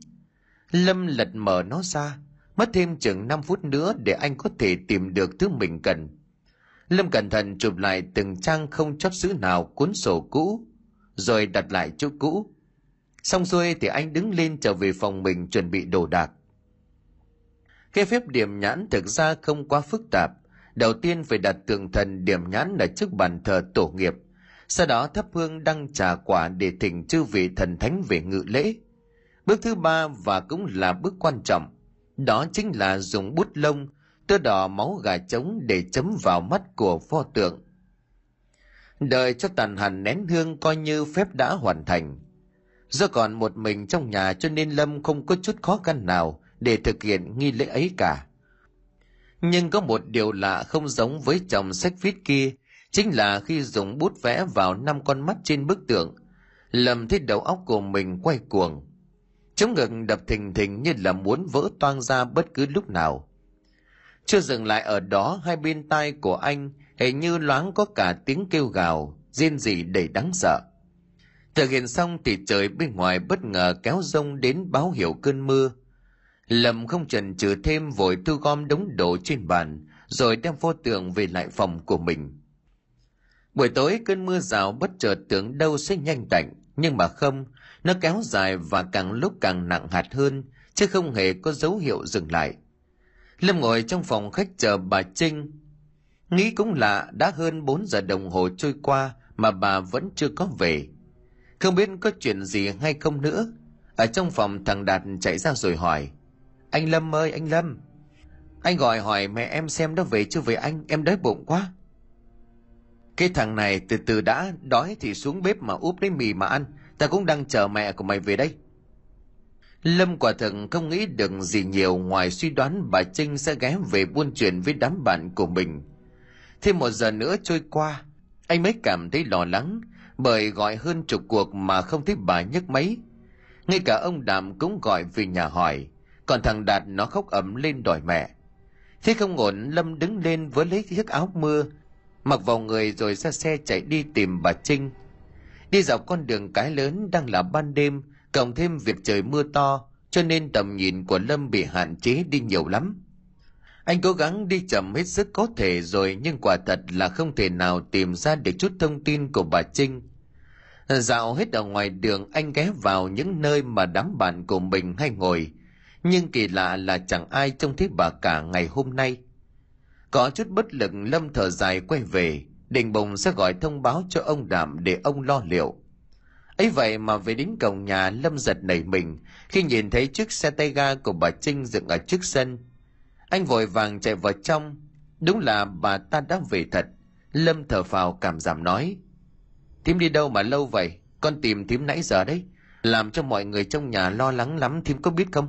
Lâm lật mở nó ra, mất thêm chừng 5 phút nữa để anh có thể tìm được thứ mình cần. Lâm cẩn thận chụp lại từng trang không chót giữ nào cuốn sổ cũ, rồi đặt lại chỗ cũ. Xong xuôi thì anh đứng lên trở về phòng mình chuẩn bị đồ đạc. cái phép điểm nhãn thực ra không quá phức tạp đầu tiên phải đặt tượng thần điểm nhãn ở trước bàn thờ tổ nghiệp sau đó thắp hương đăng trà quả để thỉnh chư vị thần thánh về ngự lễ bước thứ ba và cũng là bước quan trọng đó chính là dùng bút lông tôi đỏ máu gà trống để chấm vào mắt của pho tượng. Đợi cho tàn hẳn nén hương coi như phép đã hoàn thành. Do còn một mình trong nhà cho nên lâm không có chút khó khăn nào để thực hiện nghi lễ ấy cả. Nhưng có một điều lạ không giống với chồng sách viết kia, chính là khi dùng bút vẽ vào năm con mắt trên bức tượng, lâm thấy đầu óc của mình quay cuồng. Chống ngực đập thình thình như là muốn vỡ toang ra bất cứ lúc nào chưa dừng lại ở đó, hai bên tai của anh hình như loáng có cả tiếng kêu gào, rên rỉ đầy đáng sợ. Thực hiện xong thì trời bên ngoài bất ngờ kéo rông đến báo hiệu cơn mưa. Lầm không chần chừ thêm vội thu gom đống đồ trên bàn, rồi đem vô tượng về lại phòng của mình. Buổi tối cơn mưa rào bất chợt tưởng đâu sẽ nhanh tạnh, nhưng mà không, nó kéo dài và càng lúc càng nặng hạt hơn, chứ không hề có dấu hiệu dừng lại lâm ngồi trong phòng khách chờ bà trinh. Nghĩ cũng lạ, đã hơn bốn giờ đồng hồ trôi qua mà bà vẫn chưa có về. Không biết có chuyện gì hay không nữa. Ở trong phòng thằng đạt chạy ra rồi hỏi. Anh lâm ơi, anh lâm. Anh gọi hỏi mẹ em xem nó về chưa về anh? Em đói bụng quá. Cái thằng này từ từ đã đói thì xuống bếp mà úp lấy mì mà ăn. Ta cũng đang chờ mẹ của mày về đây lâm quả thực không nghĩ được gì nhiều ngoài suy đoán bà trinh sẽ ghé về buôn chuyện với đám bạn của mình. Thêm một giờ nữa trôi qua, anh mới cảm thấy lo lắng, bởi gọi hơn chục cuộc mà không thấy bà nhấc máy. Ngay cả ông đạm cũng gọi về nhà hỏi, còn thằng đạt nó khóc ấm lên đòi mẹ. Thế không ổn, lâm đứng lên với lấy chiếc áo mưa, mặc vào người rồi ra xe chạy đi tìm bà trinh. Đi dọc con đường cái lớn đang là ban đêm cộng thêm việc trời mưa to, cho nên tầm nhìn của lâm bị hạn chế đi nhiều lắm. Anh cố gắng đi chậm hết sức có thể rồi, nhưng quả thật là không thể nào tìm ra được chút thông tin của bà trinh. Dạo hết ở ngoài đường, anh ghé vào những nơi mà đám bạn của mình hay ngồi. Nhưng kỳ lạ là chẳng ai trông thấy bà cả ngày hôm nay. Có chút bất lực, lâm thở dài quay về, định bồng sẽ gọi thông báo cho ông đảm để ông lo liệu ấy vậy mà về đến cổng nhà, lâm giật nảy mình, khi nhìn thấy chiếc xe tay ga của bà trinh dựng ở trước sân. Anh vội vàng chạy vào trong. Đúng là bà ta đã về thật. Lâm thở phào, cảm giảm nói, thím đi đâu mà lâu vậy? Con tìm thím nãy giờ đấy. Làm cho mọi người trong nhà lo lắng lắm, thím có biết không?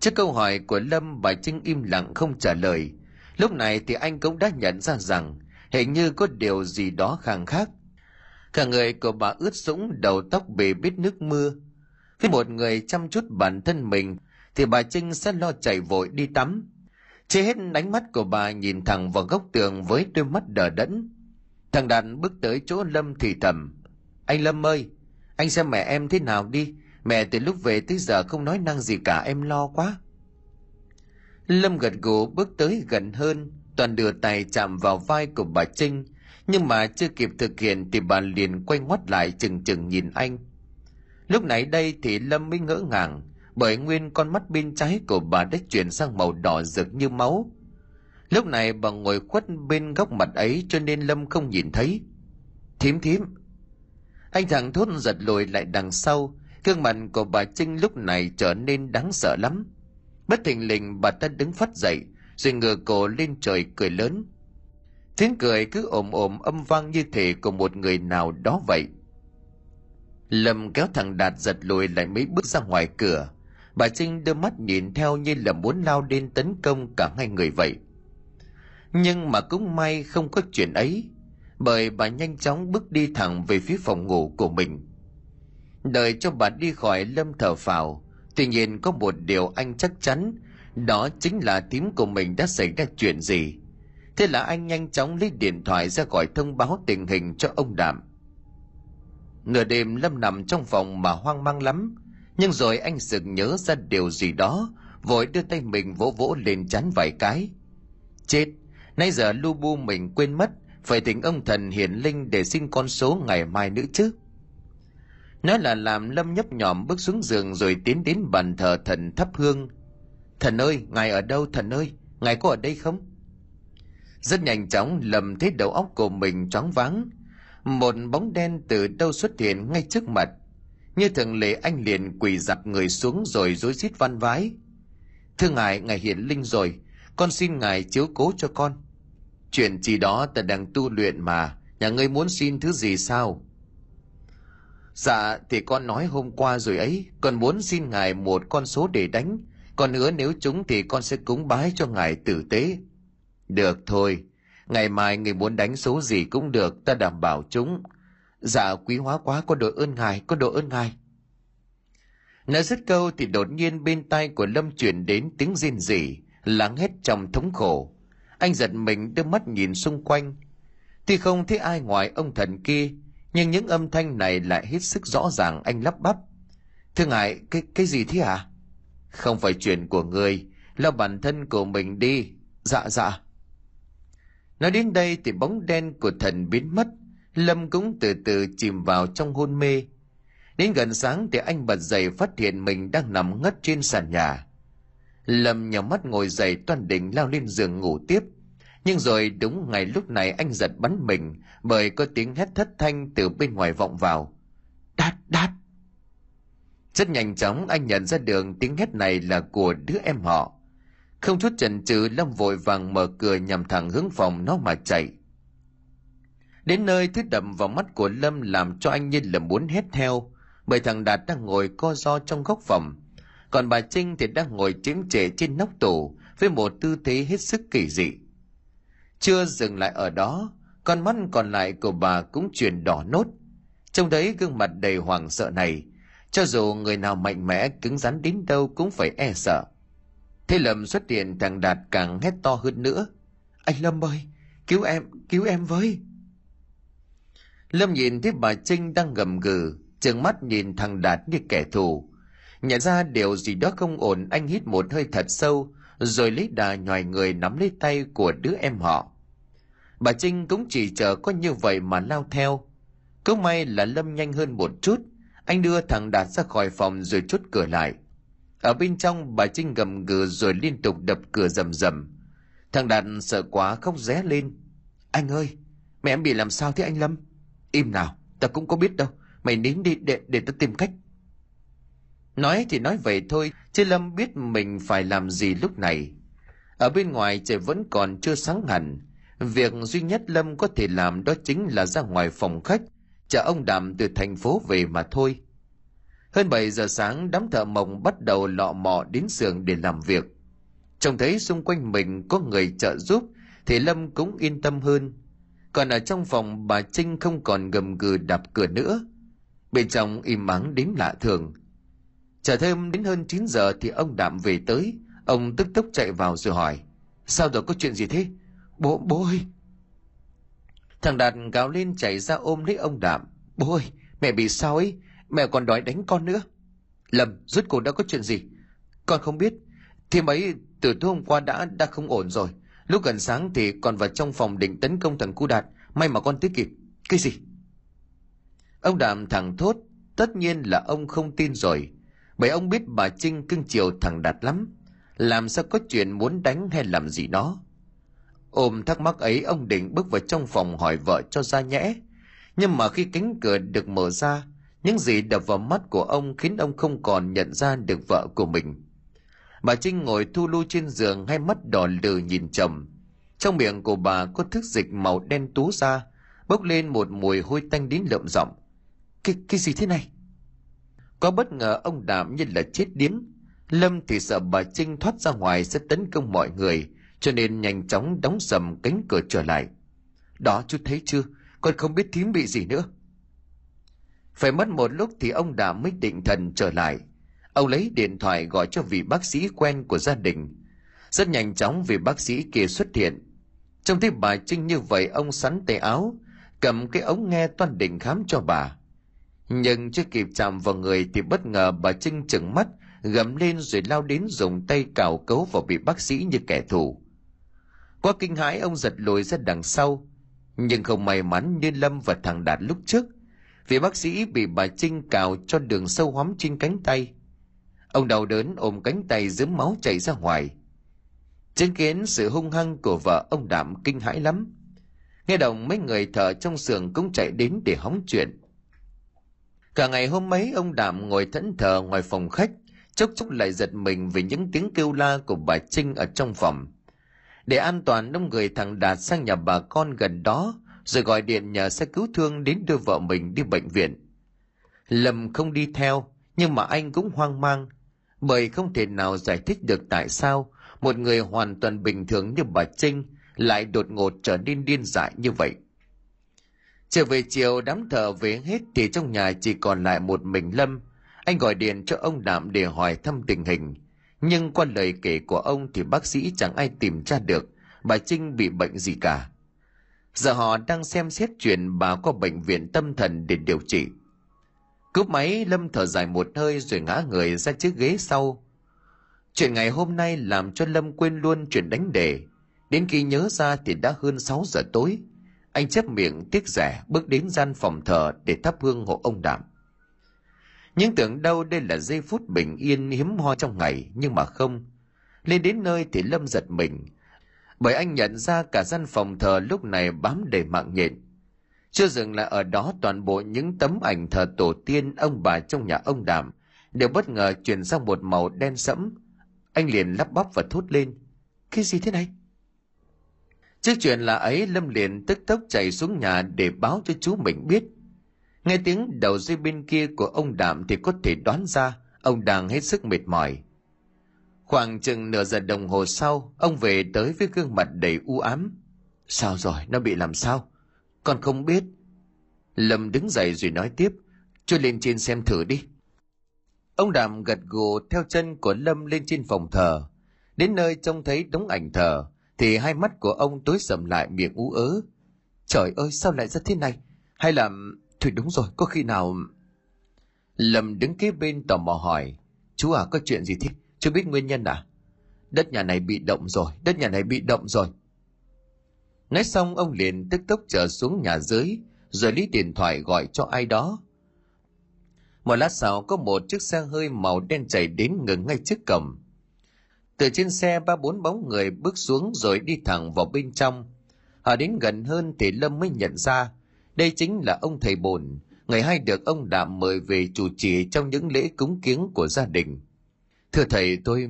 Trước câu hỏi của lâm, bà trinh im lặng không trả lời. Lúc này thì anh cũng đã nhận ra rằng, hình như có điều gì đó khang khác cả người của bà ướt sũng, đầu tóc bị bít nước mưa. Khi một người chăm chút bản thân mình, thì bà trinh sẽ lo chạy vội đi tắm. Chưa hết ánh mắt của bà nhìn thẳng vào góc tường với đôi mắt đờ đẫn. Thằng đạt bước tới chỗ lâm thì thầm, anh lâm ơi, anh xem mẹ em thế nào đi. Mẹ từ lúc về tới giờ không nói năng gì cả, em lo quá. Lâm gật gù bước tới gần hơn, toàn đưa tay chạm vào vai của bà trinh nhưng mà chưa kịp thực hiện thì bà liền quay ngoắt lại chừng chừng nhìn anh. Lúc này đây thì lâm mới ngỡ ngàng, bởi nguyên con mắt bên trái của bà đã chuyển sang màu đỏ rực như máu. Lúc này bà ngồi khuất bên góc mặt ấy cho nên lâm không nhìn thấy. Thím thím. Anh thằng thốt giật lùi lại đằng sau, gương mặt của bà trinh lúc này trở nên đáng sợ lắm. Bất thình lình bà ta đứng phát dậy, rồi ngửa cổ lên trời cười lớn tiếng cười cứ ồm ồm âm vang như thể của một người nào đó vậy. Lâm kéo thằng đạt giật lùi lại mấy bước ra ngoài cửa. Bà trinh đưa mắt nhìn theo như là muốn lao đến tấn công cả hai người vậy. Nhưng mà cũng may không có chuyện ấy, bởi bà nhanh chóng bước đi thẳng về phía phòng ngủ của mình. Đợi cho bà đi khỏi lâm thở phào, tuy nhiên có một điều anh chắc chắn, đó chính là tím của mình đã xảy ra chuyện gì thế là anh nhanh chóng lấy điện thoại ra gọi thông báo tình hình cho ông đảm nửa đêm lâm nằm trong phòng mà hoang mang lắm nhưng rồi anh sực nhớ ra điều gì đó vội đưa tay mình vỗ vỗ lên chán vài cái chết nay giờ lu bu mình quên mất phải tỉnh ông thần hiển linh để xin con số ngày mai nữa chứ nói là làm lâm nhấp nhòm bước xuống giường rồi tiến đến bàn thờ thần thắp hương Thần ơi, ngài ở đâu thần ơi? Ngài có ở đây không? Rất nhanh chóng lầm thấy đầu óc của mình choáng váng. Một bóng đen từ đâu xuất hiện ngay trước mặt. Như thường lệ anh liền quỳ dạp người xuống rồi rối rít văn vái. Thưa ngài, ngài hiển linh rồi, con xin ngài chiếu cố cho con. Chuyện gì đó ta đang tu luyện mà, nhà ngươi muốn xin thứ gì sao? Dạ, thì con nói hôm qua rồi ấy, con muốn xin ngài một con số để đánh, còn nữa nếu chúng thì con sẽ cúng bái cho ngài tử tế. Được thôi, ngày mai người muốn đánh số gì cũng được, ta đảm bảo chúng. Dạ quý hóa quá, có đội ơn ngài, có đội ơn ngài. Nói dứt câu thì đột nhiên bên tai của Lâm chuyển đến tiếng rên rỉ, lắng hết trong thống khổ. Anh giật mình đưa mắt nhìn xung quanh. Tuy không thấy ai ngoài ông thần kia, nhưng những âm thanh này lại hết sức rõ ràng anh lắp bắp. Thưa ngài, cái cái gì thế à? Không phải chuyện của người, là bản thân của mình đi. Dạ dạ. Nói đến đây thì bóng đen của thần biến mất, Lâm cũng từ từ chìm vào trong hôn mê. Đến gần sáng thì anh bật dậy phát hiện mình đang nằm ngất trên sàn nhà. Lâm nhắm mắt ngồi dậy toàn định lao lên giường ngủ tiếp. Nhưng rồi đúng ngày lúc này anh giật bắn mình bởi có tiếng hét thất thanh từ bên ngoài vọng vào. Đát đát! Rất nhanh chóng anh nhận ra đường tiếng hét này là của đứa em họ. Không chút chần chừ Lâm vội vàng mở cửa nhằm thẳng hướng phòng nó mà chạy. Đến nơi thứ đậm vào mắt của Lâm làm cho anh như là muốn hét theo, bởi thằng Đạt đang ngồi co ro trong góc phòng. Còn bà Trinh thì đang ngồi chiếm trệ trên nóc tủ với một tư thế hết sức kỳ dị. Chưa dừng lại ở đó, con mắt còn lại của bà cũng chuyển đỏ nốt. Trông thấy gương mặt đầy hoảng sợ này, cho dù người nào mạnh mẽ cứng rắn đến đâu cũng phải e sợ. Thế Lâm xuất hiện thằng Đạt càng hét to hơn nữa. Anh Lâm ơi, cứu em, cứu em với. Lâm nhìn thấy bà Trinh đang gầm gừ, trừng mắt nhìn thằng Đạt như kẻ thù. Nhận ra điều gì đó không ổn, anh hít một hơi thật sâu, rồi lấy đà nhòi người nắm lấy tay của đứa em họ. Bà Trinh cũng chỉ chờ có như vậy mà lao theo. Cứ may là Lâm nhanh hơn một chút, anh đưa thằng Đạt ra khỏi phòng rồi chốt cửa lại. Ở bên trong bà Trinh gầm gừ rồi liên tục đập cửa rầm rầm. Thằng Đạt sợ quá khóc ré lên. Anh ơi, mẹ em bị làm sao thế anh Lâm? Im nào, ta cũng có biết đâu. Mày nín đi để, để ta tìm cách. Nói thì nói vậy thôi, chứ Lâm biết mình phải làm gì lúc này. Ở bên ngoài trời vẫn còn chưa sáng hẳn. Việc duy nhất Lâm có thể làm đó chính là ra ngoài phòng khách, chờ ông Đàm từ thành phố về mà thôi. Hơn 7 giờ sáng, đám thợ mộng bắt đầu lọ mọ đến xưởng để làm việc. Trông thấy xung quanh mình có người trợ giúp, thì Lâm cũng yên tâm hơn. Còn ở trong phòng bà Trinh không còn gầm gừ đạp cửa nữa. Bên trong im ắng đến lạ thường. Chờ thêm đến hơn 9 giờ thì ông Đạm về tới. Ông tức tốc chạy vào rồi hỏi. Sao rồi có chuyện gì thế? Bố, bố ơi! Thằng Đạt gào lên chạy ra ôm lấy ông Đạm. Bố ơi, mẹ bị sao ấy? Mẹ còn đòi đánh con nữa. Lâm, rốt cuộc đã có chuyện gì? Con không biết. Thì mấy từ tối hôm qua đã đã không ổn rồi. Lúc gần sáng thì còn vào trong phòng định tấn công thằng Cu Đạt. May mà con tới kịp. Cái gì? Ông Đàm thẳng thốt. Tất nhiên là ông không tin rồi. Bởi ông biết bà Trinh cưng chiều thằng Đạt lắm. Làm sao có chuyện muốn đánh hay làm gì đó. Ôm thắc mắc ấy ông định bước vào trong phòng hỏi vợ cho ra nhẽ. Nhưng mà khi cánh cửa được mở ra, những gì đập vào mắt của ông khiến ông không còn nhận ra được vợ của mình. Bà Trinh ngồi thu lưu trên giường hai mắt đỏ lừ nhìn chồng. Trong miệng của bà có thức dịch màu đen tú ra, bốc lên một mùi hôi tanh đến lợm giọng. Cái, cái gì thế này? Có bất ngờ ông đảm như là chết điếm. Lâm thì sợ bà Trinh thoát ra ngoài sẽ tấn công mọi người, cho nên nhanh chóng đóng sầm cánh cửa trở lại. Đó chú thấy chưa, con không biết thím bị gì nữa. Phải mất một lúc thì ông đã mới định thần trở lại. Ông lấy điện thoại gọi cho vị bác sĩ quen của gia đình. Rất nhanh chóng vị bác sĩ kia xuất hiện. Trông thấy bà Trinh như vậy ông sắn tay áo, cầm cái ống nghe toan định khám cho bà. Nhưng chưa kịp chạm vào người thì bất ngờ bà Trinh chừng mắt, gầm lên rồi lao đến dùng tay cào cấu vào vị bác sĩ như kẻ thù. Quá kinh hãi ông giật lùi ra đằng sau, nhưng không may mắn như Lâm và thằng Đạt lúc trước, vì bác sĩ bị bà Trinh cào cho đường sâu hóm trên cánh tay. ông đau đớn ôm cánh tay dướm máu chảy ra ngoài. Chứng kiến sự hung hăng của vợ ông đảm kinh hãi lắm. Nghe đồng mấy người thợ trong xưởng cũng chạy đến để hóng chuyện. Cả ngày hôm ấy, ông đảm ngồi thẫn thờ ngoài phòng khách, chốc chốc lại giật mình vì những tiếng kêu la của bà trinh ở trong phòng. Để an toàn ông người thằng đạt sang nhà bà con gần đó rồi gọi điện nhờ xe cứu thương đến đưa vợ mình đi bệnh viện. Lâm không đi theo, nhưng mà anh cũng hoang mang, bởi không thể nào giải thích được tại sao một người hoàn toàn bình thường như bà trinh lại đột ngột trở nên điên dại như vậy. Trở về chiều, đám thợ về hết thì trong nhà chỉ còn lại một mình lâm. Anh gọi điện cho ông đạm để hỏi thăm tình hình. Nhưng qua lời kể của ông thì bác sĩ chẳng ai tìm ra được bà trinh bị bệnh gì cả giờ họ đang xem xét chuyện bà qua bệnh viện tâm thần để điều trị. Cúp máy, lâm thở dài một hơi rồi ngã người ra chiếc ghế sau. Chuyện ngày hôm nay làm cho lâm quên luôn chuyện đánh đề. Đến khi nhớ ra thì đã hơn 6 giờ tối. Anh chép miệng tiếc rẻ, bước đến gian phòng thờ để thắp hương hộ ông đảm nhưng tưởng đâu đây là giây phút bình yên hiếm hoi trong ngày, nhưng mà không. Lên đến nơi thì lâm giật mình bởi anh nhận ra cả gian phòng thờ lúc này bám đầy mạng nhện. Chưa dừng lại ở đó, toàn bộ những tấm ảnh thờ tổ tiên ông bà trong nhà ông Đàm đều bất ngờ chuyển sang một màu đen sẫm. Anh liền lắp bắp và thốt lên, cái gì thế này? Trước chuyện là ấy, lâm liền tức tốc chạy xuống nhà để báo cho chú mình biết. Nghe tiếng đầu dây bên kia của ông đạm thì có thể đoán ra ông đang hết sức mệt mỏi khoảng chừng nửa giờ đồng hồ sau, ông về tới với gương mặt đầy u ám. Sao rồi? Nó bị làm sao? Con không biết. Lâm đứng dậy rồi nói tiếp. Cho lên trên xem thử đi. Ông đàm gật gù theo chân của lâm lên trên phòng thờ. Đến nơi trông thấy đống ảnh thờ, thì hai mắt của ông tối sầm lại miệng ú ớ. Trời ơi, sao lại ra thế này? Hay là, thôi đúng rồi, có khi nào lâm đứng kế bên tò mò hỏi. Chú à có chuyện gì thế? Chưa biết nguyên nhân à? Đất nhà này bị động rồi, đất nhà này bị động rồi. Nói xong, ông liền tức tốc trở xuống nhà dưới, rồi lấy điện thoại gọi cho ai đó. Một lát sau, có một chiếc xe hơi màu đen chảy đến ngừng ngay trước cầm từ trên xe, ba bốn bóng người bước xuống rồi đi thẳng vào bên trong. Họ đến gần hơn thì lâm mới nhận ra, đây chính là ông thầy bồn người hay được ông đạm mời về chủ trì trong những lễ cúng kiếng của gia đình thưa thầy, tôi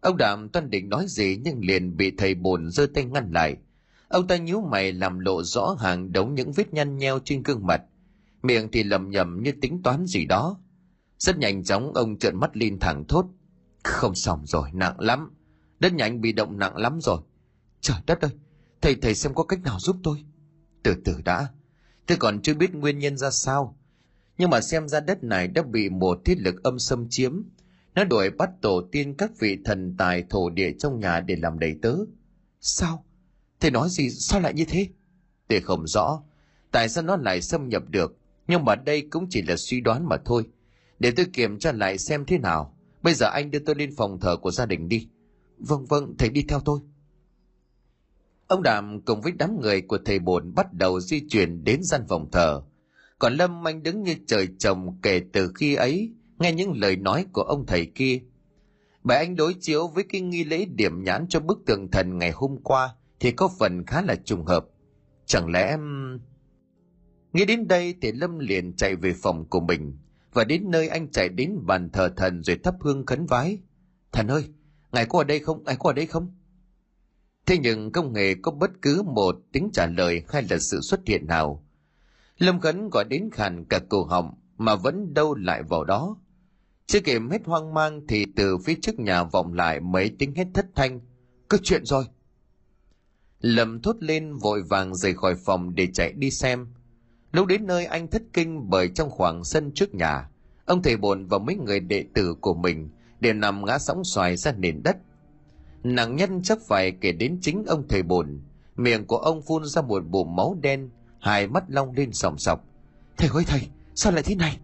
ông đạm toan định nói gì nhưng liền bị thầy bồn giơ tay ngăn lại. Ông ta nhíu mày làm lộ rõ hàng đống những vết nhăn nheo trên gương mặt. Miệng thì lầm nhầm như tính toán gì đó. Rất nhanh chóng, ông trợn mắt lên thẳng thốt. Không xong rồi, nặng lắm. Đất nhà bị động nặng lắm rồi. Trời đất ơi, thầy thầy xem có cách nào giúp tôi? Từ từ đã. Tôi còn chưa biết nguyên nhân ra sao. Nhưng mà xem ra đất này đã bị một thiết lực âm xâm chiếm nó đuổi bắt tổ tiên các vị thần tài thổ địa trong nhà để làm đầy tớ. Sao? Thầy nói gì, sao lại như thế? Tôi không rõ. Tại sao nó lại xâm nhập được? Nhưng mà đây cũng chỉ là suy đoán mà thôi. Để tôi kiểm tra lại xem thế nào. Bây giờ anh đưa tôi lên phòng thờ của gia đình đi. Vâng vâng thầy đi theo tôi. Ông đàm cùng với đám người của thầy bổn bắt đầu di chuyển đến gian phòng thờ. Còn lâm anh đứng như trời trồng kể từ khi ấy nghe những lời nói của ông thầy kia bởi anh đối chiếu với cái nghi lễ điểm nhãn cho bức tường thần ngày hôm qua thì có phần khá là trùng hợp chẳng lẽ Nghĩ đến đây thì Lâm liền chạy về phòng của mình và đến nơi anh chạy đến bàn thờ thần rồi thắp hương khấn vái. Thần ơi, ngài có ở đây không? Ngài có ở đây không? Thế nhưng không hề có bất cứ một tiếng trả lời hay là sự xuất hiện nào. Lâm khấn gọi đến khàn cả cổ họng mà vẫn đâu lại vào đó. Chưa kịp hết hoang mang thì từ phía trước nhà vọng lại mấy tiếng hét thất thanh. Có chuyện rồi. Lâm thốt lên vội vàng rời khỏi phòng để chạy đi xem Lúc đến nơi anh thất kinh bởi trong khoảng sân trước nhà, ông thầy bồn và mấy người đệ tử của mình đều nằm ngã sóng xoài ra nền đất. Nặng nhân chắc phải kể đến chính ông thầy bồn, miệng của ông phun ra một bụng máu đen, hai mắt long lên sòng sọc. Thầy ơi thầy, sao lại thế này?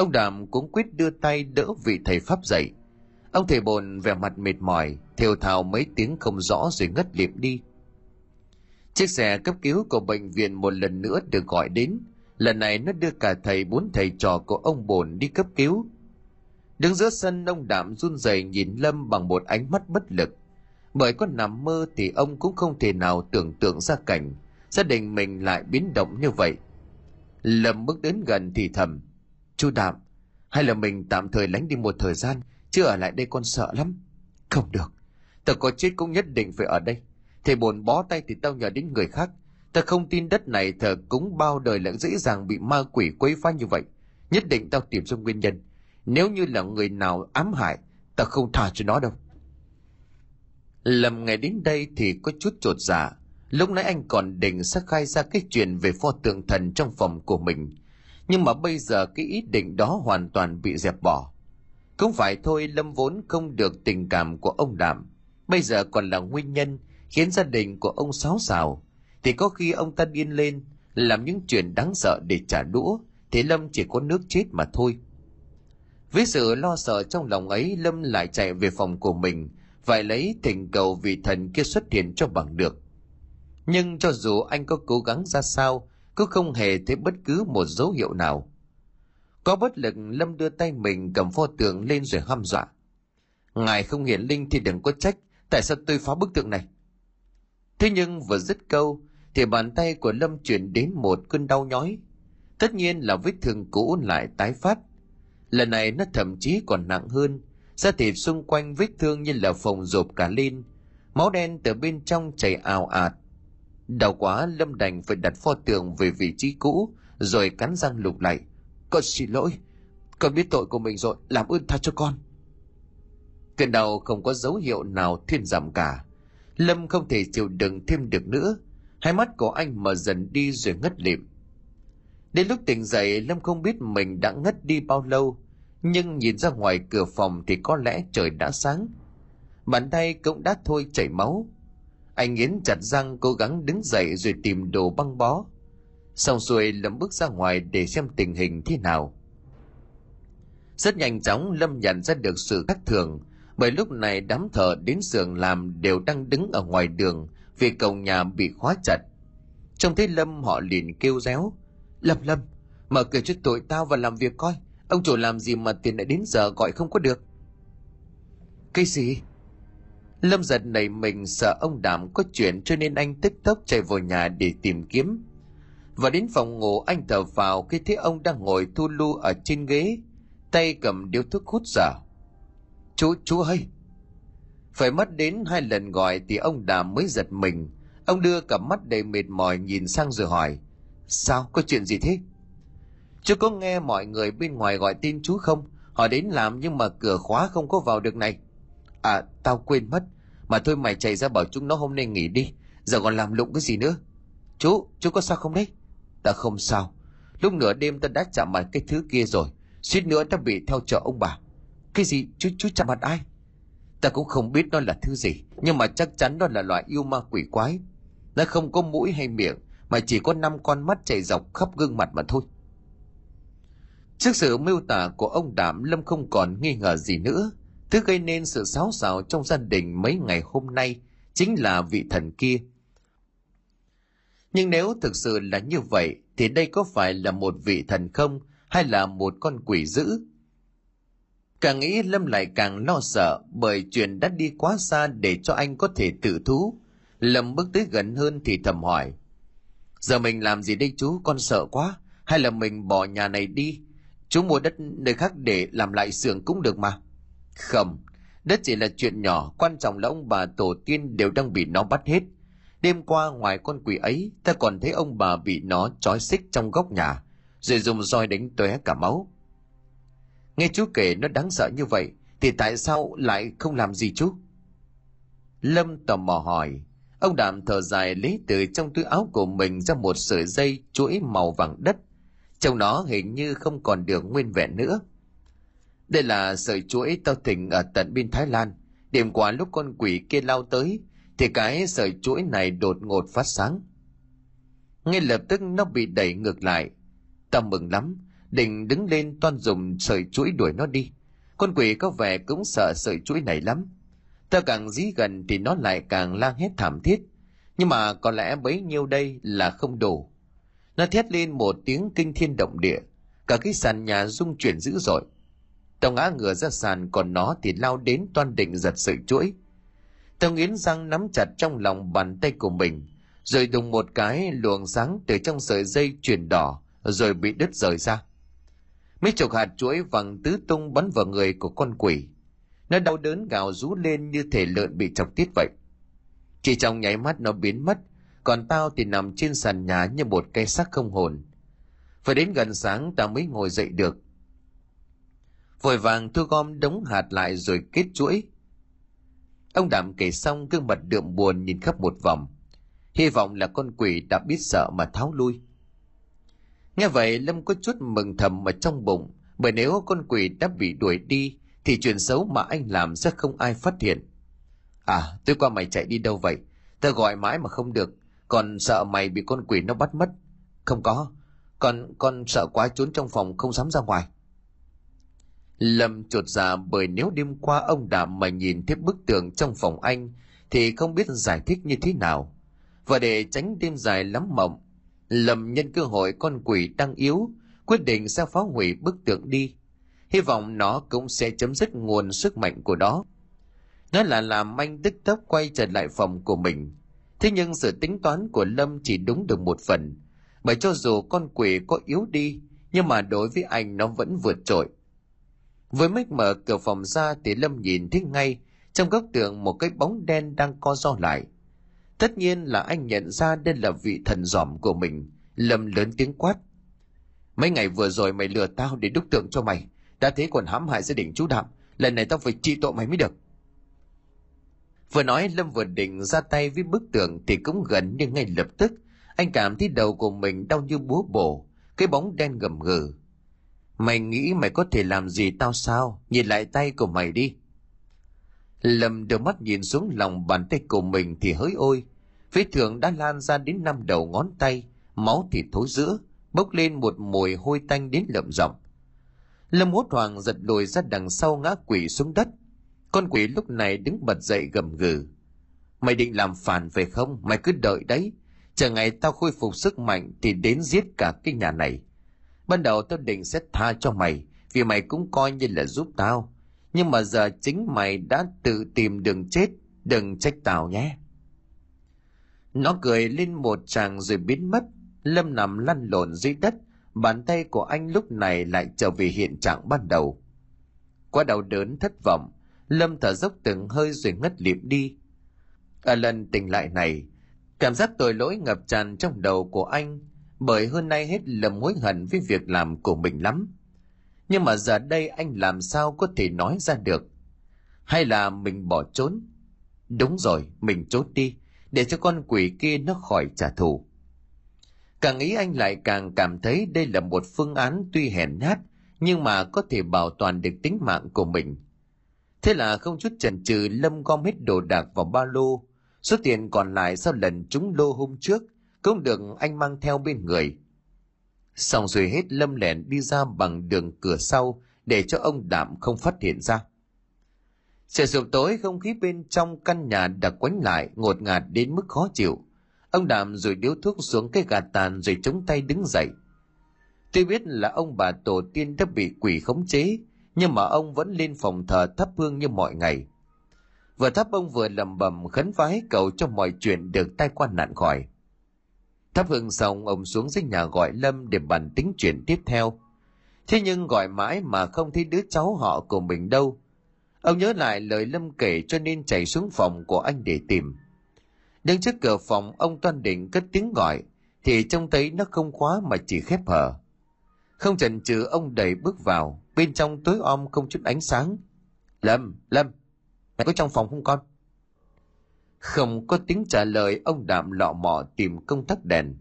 Ông Đàm cũng quyết đưa tay đỡ vị thầy Pháp dậy. Ông thầy bồn vẻ mặt mệt mỏi, thều thào mấy tiếng không rõ rồi ngất liệm đi. Chiếc xe cấp cứu của bệnh viện một lần nữa được gọi đến. Lần này nó đưa cả thầy bốn thầy trò của ông bồn đi cấp cứu. Đứng giữa sân ông Đạm run rẩy nhìn Lâm bằng một ánh mắt bất lực. Bởi có nằm mơ thì ông cũng không thể nào tưởng tượng ra cảnh gia đình mình lại biến động như vậy. Lâm bước đến gần thì thầm. Chú Đạm, hay là mình tạm thời lánh đi một thời gian, chứ ở lại đây con sợ lắm. Không được, tao có chết cũng nhất định phải ở đây. Thầy bồn bó tay thì tao nhờ đến người khác. tớ không tin đất này thờ cúng bao đời lại dễ dàng bị ma quỷ quấy phá như vậy. Nhất định tao tìm ra nguyên nhân. Nếu như là người nào ám hại, tao không tha cho nó đâu. Lầm ngày đến đây thì có chút trột dạ. Lúc nãy anh còn định sẽ khai ra cái chuyện về pho tượng thần trong phòng của mình. Nhưng mà bây giờ cái ý định đó hoàn toàn bị dẹp bỏ. Cũng phải thôi Lâm vốn không được tình cảm của ông đảm, Bây giờ còn là nguyên nhân khiến gia đình của ông xáo xào. Thì có khi ông ta điên lên, làm những chuyện đáng sợ để trả đũa, thì Lâm chỉ có nước chết mà thôi. Với sự lo sợ trong lòng ấy, Lâm lại chạy về phòng của mình, phải lấy thỉnh cầu vị thần kia xuất hiện cho bằng được. Nhưng cho dù anh có cố gắng ra sao, cũng không hề thấy bất cứ một dấu hiệu nào. Có bất lực, Lâm đưa tay mình cầm pho tượng lên rồi hăm dọa. Ngài không hiển linh thì đừng có trách, tại sao tôi phá bức tượng này? Thế nhưng vừa dứt câu, thì bàn tay của Lâm chuyển đến một cơn đau nhói. Tất nhiên là vết thương cũ lại tái phát. Lần này nó thậm chí còn nặng hơn, da thịt xung quanh vết thương như là phồng rộp cả lên, máu đen từ bên trong chảy ào ạt. Đau quá Lâm đành phải đặt pho tượng về vị trí cũ, rồi cắn răng lục lại. Con xin lỗi, con biết tội của mình rồi, làm ơn tha cho con. Cơn đau không có dấu hiệu nào thuyên giảm cả. Lâm không thể chịu đựng thêm được nữa. Hai mắt của anh mở dần đi rồi ngất lịm. Đến lúc tỉnh dậy, Lâm không biết mình đã ngất đi bao lâu, nhưng nhìn ra ngoài cửa phòng thì có lẽ trời đã sáng. Bàn tay cũng đã thôi chảy máu. Anh nghiến chặt răng cố gắng đứng dậy rồi tìm đồ băng bó. Xong xuôi Lâm bước ra ngoài để xem tình hình thế nào. Rất nhanh chóng Lâm nhận ra được sự khác thường, bởi lúc này đám thợ đến xưởng làm đều đang đứng ở ngoài đường vì cổng nhà bị khóa chặt. Trông thấy Lâm họ liền kêu réo. Lâm Lâm, mở cửa cho tụi tao và làm việc coi. Ông chủ làm gì mà tiền lại đến giờ gọi không có được. Cái gì? Lâm giật nảy mình sợ ông đảm có chuyện cho nên anh tức tốc chạy vào nhà để tìm kiếm. Và đến phòng ngủ anh thở vào khi thấy ông đang ngồi thu lu ở trên ghế, tay cầm điếu thuốc hút dở. Chú, chú ơi! Phải mất đến hai lần gọi thì ông Đàm mới giật mình. Ông đưa cặp mắt đầy mệt mỏi nhìn sang rồi hỏi. Sao? Có chuyện gì thế? Chú có nghe mọi người bên ngoài gọi tin chú không? Họ đến làm nhưng mà cửa khóa không có vào được này. À, tao quên mất. Mà thôi mày chạy ra bảo chúng nó hôm nay nghỉ đi. Giờ còn làm lụng cái gì nữa? Chú, chú có sao không đấy? Ta không sao. Lúc nửa đêm ta đã chạm mặt cái thứ kia rồi. Suýt nữa ta bị theo chợ ông bà. Cái gì? Chú chú chạm mặt ai? Ta cũng không biết nó là thứ gì. Nhưng mà chắc chắn đó là loại yêu ma quỷ quái. Nó không có mũi hay miệng. Mà chỉ có năm con mắt chảy dọc khắp gương mặt mà thôi. Trước sự miêu tả của ông Đảm Lâm không còn nghi ngờ gì nữa. Thứ gây nên sự xáo xào trong gia đình mấy ngày hôm nay chính là vị thần kia. Nhưng nếu thực sự là như vậy thì đây có phải là một vị thần không hay là một con quỷ dữ? Càng nghĩ Lâm lại càng lo sợ bởi chuyện đã đi quá xa để cho anh có thể tự thú. Lâm bước tới gần hơn thì thầm hỏi. Giờ mình làm gì đây chú, con sợ quá. Hay là mình bỏ nhà này đi? Chú mua đất nơi khác để làm lại xưởng cũng được mà. Không, Đó chỉ là chuyện nhỏ, quan trọng là ông bà tổ tiên đều đang bị nó bắt hết. Đêm qua ngoài con quỷ ấy, ta còn thấy ông bà bị nó trói xích trong góc nhà, rồi dùng roi đánh tóe cả máu. Nghe chú kể nó đáng sợ như vậy, thì tại sao lại không làm gì chú? Lâm tò mò hỏi, ông đàm thở dài lấy từ trong túi áo của mình ra một sợi dây chuỗi màu vàng đất, trong nó hình như không còn được nguyên vẹn nữa. Đây là sợi chuỗi tao thỉnh ở tận bên Thái Lan. Đêm qua lúc con quỷ kia lao tới, thì cái sợi chuỗi này đột ngột phát sáng. Ngay lập tức nó bị đẩy ngược lại. Tao mừng lắm, định đứng lên toan dùng sợi chuỗi đuổi nó đi. Con quỷ có vẻ cũng sợ sợi chuỗi này lắm. tao càng dí gần thì nó lại càng lang hết thảm thiết. Nhưng mà có lẽ bấy nhiêu đây là không đủ. Nó thét lên một tiếng kinh thiên động địa. Cả cái sàn nhà rung chuyển dữ dội tao ngã ngửa ra sàn còn nó thì lao đến toan định giật sợi chuỗi. Tao nghiến răng nắm chặt trong lòng bàn tay của mình, rồi đùng một cái luồng sáng từ trong sợi dây chuyển đỏ, rồi bị đứt rời ra. Mấy chục hạt chuỗi vàng tứ tung bắn vào người của con quỷ. Nó đau đớn gào rú lên như thể lợn bị chọc tiết vậy. Chỉ trong nháy mắt nó biến mất, còn tao thì nằm trên sàn nhà như một cây xác không hồn. Phải đến gần sáng tao mới ngồi dậy được vội vàng thu gom đống hạt lại rồi kết chuỗi. Ông đạm kể xong gương mặt đượm buồn nhìn khắp một vòng. Hy vọng là con quỷ đã biết sợ mà tháo lui. Nghe vậy, lâm có chút mừng thầm ở trong bụng, bởi nếu con quỷ đã bị đuổi đi, thì chuyện xấu mà anh làm sẽ không ai phát hiện. À tôi qua mày chạy đi đâu vậy? Tao gọi mãi mà không được. Còn sợ mày bị con quỷ nó bắt mất? Không có. Con con sợ quá trốn trong phòng không dám ra ngoài lâm chuột dạ bởi nếu đêm qua ông đạm mà nhìn thấy bức tường trong phòng anh, thì không biết giải thích như thế nào. Và để tránh đêm dài lắm mộng, lâm nhân cơ hội con quỷ đang yếu, quyết định sẽ phá hủy bức tượng đi. Hy vọng nó cũng sẽ chấm dứt nguồn sức mạnh của nó. Nó là làm anh tức tốc quay trở lại phòng của mình. Thế nhưng sự tính toán của lâm chỉ đúng được một phần. Bởi cho dù con quỷ có yếu đi, nhưng mà đối với anh nó vẫn vượt trội với mách mở cửa phòng ra thì lâm nhìn thấy ngay, trong góc tường một cái bóng đen đang co do lại. Tất nhiên là anh nhận ra đây là vị thần giỏm của mình. Lâm lớn tiếng quát, mấy ngày vừa rồi mày lừa tao để đúc tượng cho mày. Đã thế còn hãm hại gia đình chú đạm, lần này tao phải trị tội mày mới được. Vừa nói, lâm vừa định ra tay với bức tường thì cũng gần như ngay lập tức, anh cảm thấy đầu của mình đau như búa bổ. Cái bóng đen gầm gừ mày nghĩ mày có thể làm gì tao sao? Nhìn lại tay của mày đi. Lâm đưa mắt nhìn xuống lòng bàn tay của mình thì hỡi ôi. Vết thương đã lan ra đến năm đầu ngón tay, máu thì thối giữa bốc lên một mùi hôi tanh đến lợm giọng. Lâm hốt hoảng giật lùi ra đằng sau ngã quỷ xuống đất. Con quỷ lúc này đứng bật dậy gầm gừ. Mày định làm phản về không? Mày cứ đợi đấy. Chờ ngày tao khôi phục sức mạnh thì đến giết cả cái nhà này ban đầu tao định sẽ tha cho mày, vì mày cũng coi như là giúp tao. Nhưng mà giờ chính mày đã tự tìm đường chết, đừng trách tao nhé. Nó cười lên một tràng rồi biến mất, lâm nằm lăn lộn dưới đất. Bàn tay của anh lúc này lại trở về hiện trạng ban đầu. Qua đau đớn thất vọng, lâm thở dốc từng hơi rồi ngất liệm đi. Ở lần tỉnh lại này, cảm giác tội lỗi ngập tràn trong đầu của anh bởi hơn nay hết lầm hối hận với việc làm của mình lắm. Nhưng mà giờ đây anh làm sao có thể nói ra được? Hay là mình bỏ trốn? Đúng rồi, mình trốn đi, để cho con quỷ kia nó khỏi trả thù. Càng nghĩ anh lại càng cảm thấy đây là một phương án tuy hèn nhát, nhưng mà có thể bảo toàn được tính mạng của mình. Thế là không chút chần chừ, lâm gom hết đồ đạc vào ba lô. Số tiền còn lại sau lần trúng lô hôm trước cũng được anh mang theo bên người. Xong rồi hết lâm lẻn đi ra bằng đường cửa sau để cho ông đạm không phát hiện ra. Trời sụp tối không khí bên trong căn nhà đặc quánh lại, ngột ngạt đến mức khó chịu. Ông đạm rồi điếu thuốc xuống cái gà tàn rồi chống tay đứng dậy. Tuy biết là ông bà tổ tiên đã bị quỷ khống chế, nhưng mà ông vẫn lên phòng thờ thắp hương như mọi ngày. Vừa thắp ông vừa lầm bầm khấn vái cầu cho mọi chuyện được tai qua nạn khỏi thắp hương xong, ông xuống dưới nhà gọi lâm để bàn tính chuyện tiếp theo. Thế nhưng gọi mãi mà không thấy đứa cháu họ của mình đâu. Ông nhớ lại lời lâm kể cho nên chạy xuống phòng của anh để tìm. Đứng trước cửa phòng, ông toan định cất tiếng gọi, thì trông thấy nó không khóa mà chỉ khép hở không chần chừ, ông đẩy bước vào. Bên trong tối om không chút ánh sáng. Lâm lâm mày có trong phòng không con? Không có tiếng trả lời, ông đạm lọ mọ tìm công tắc đèn.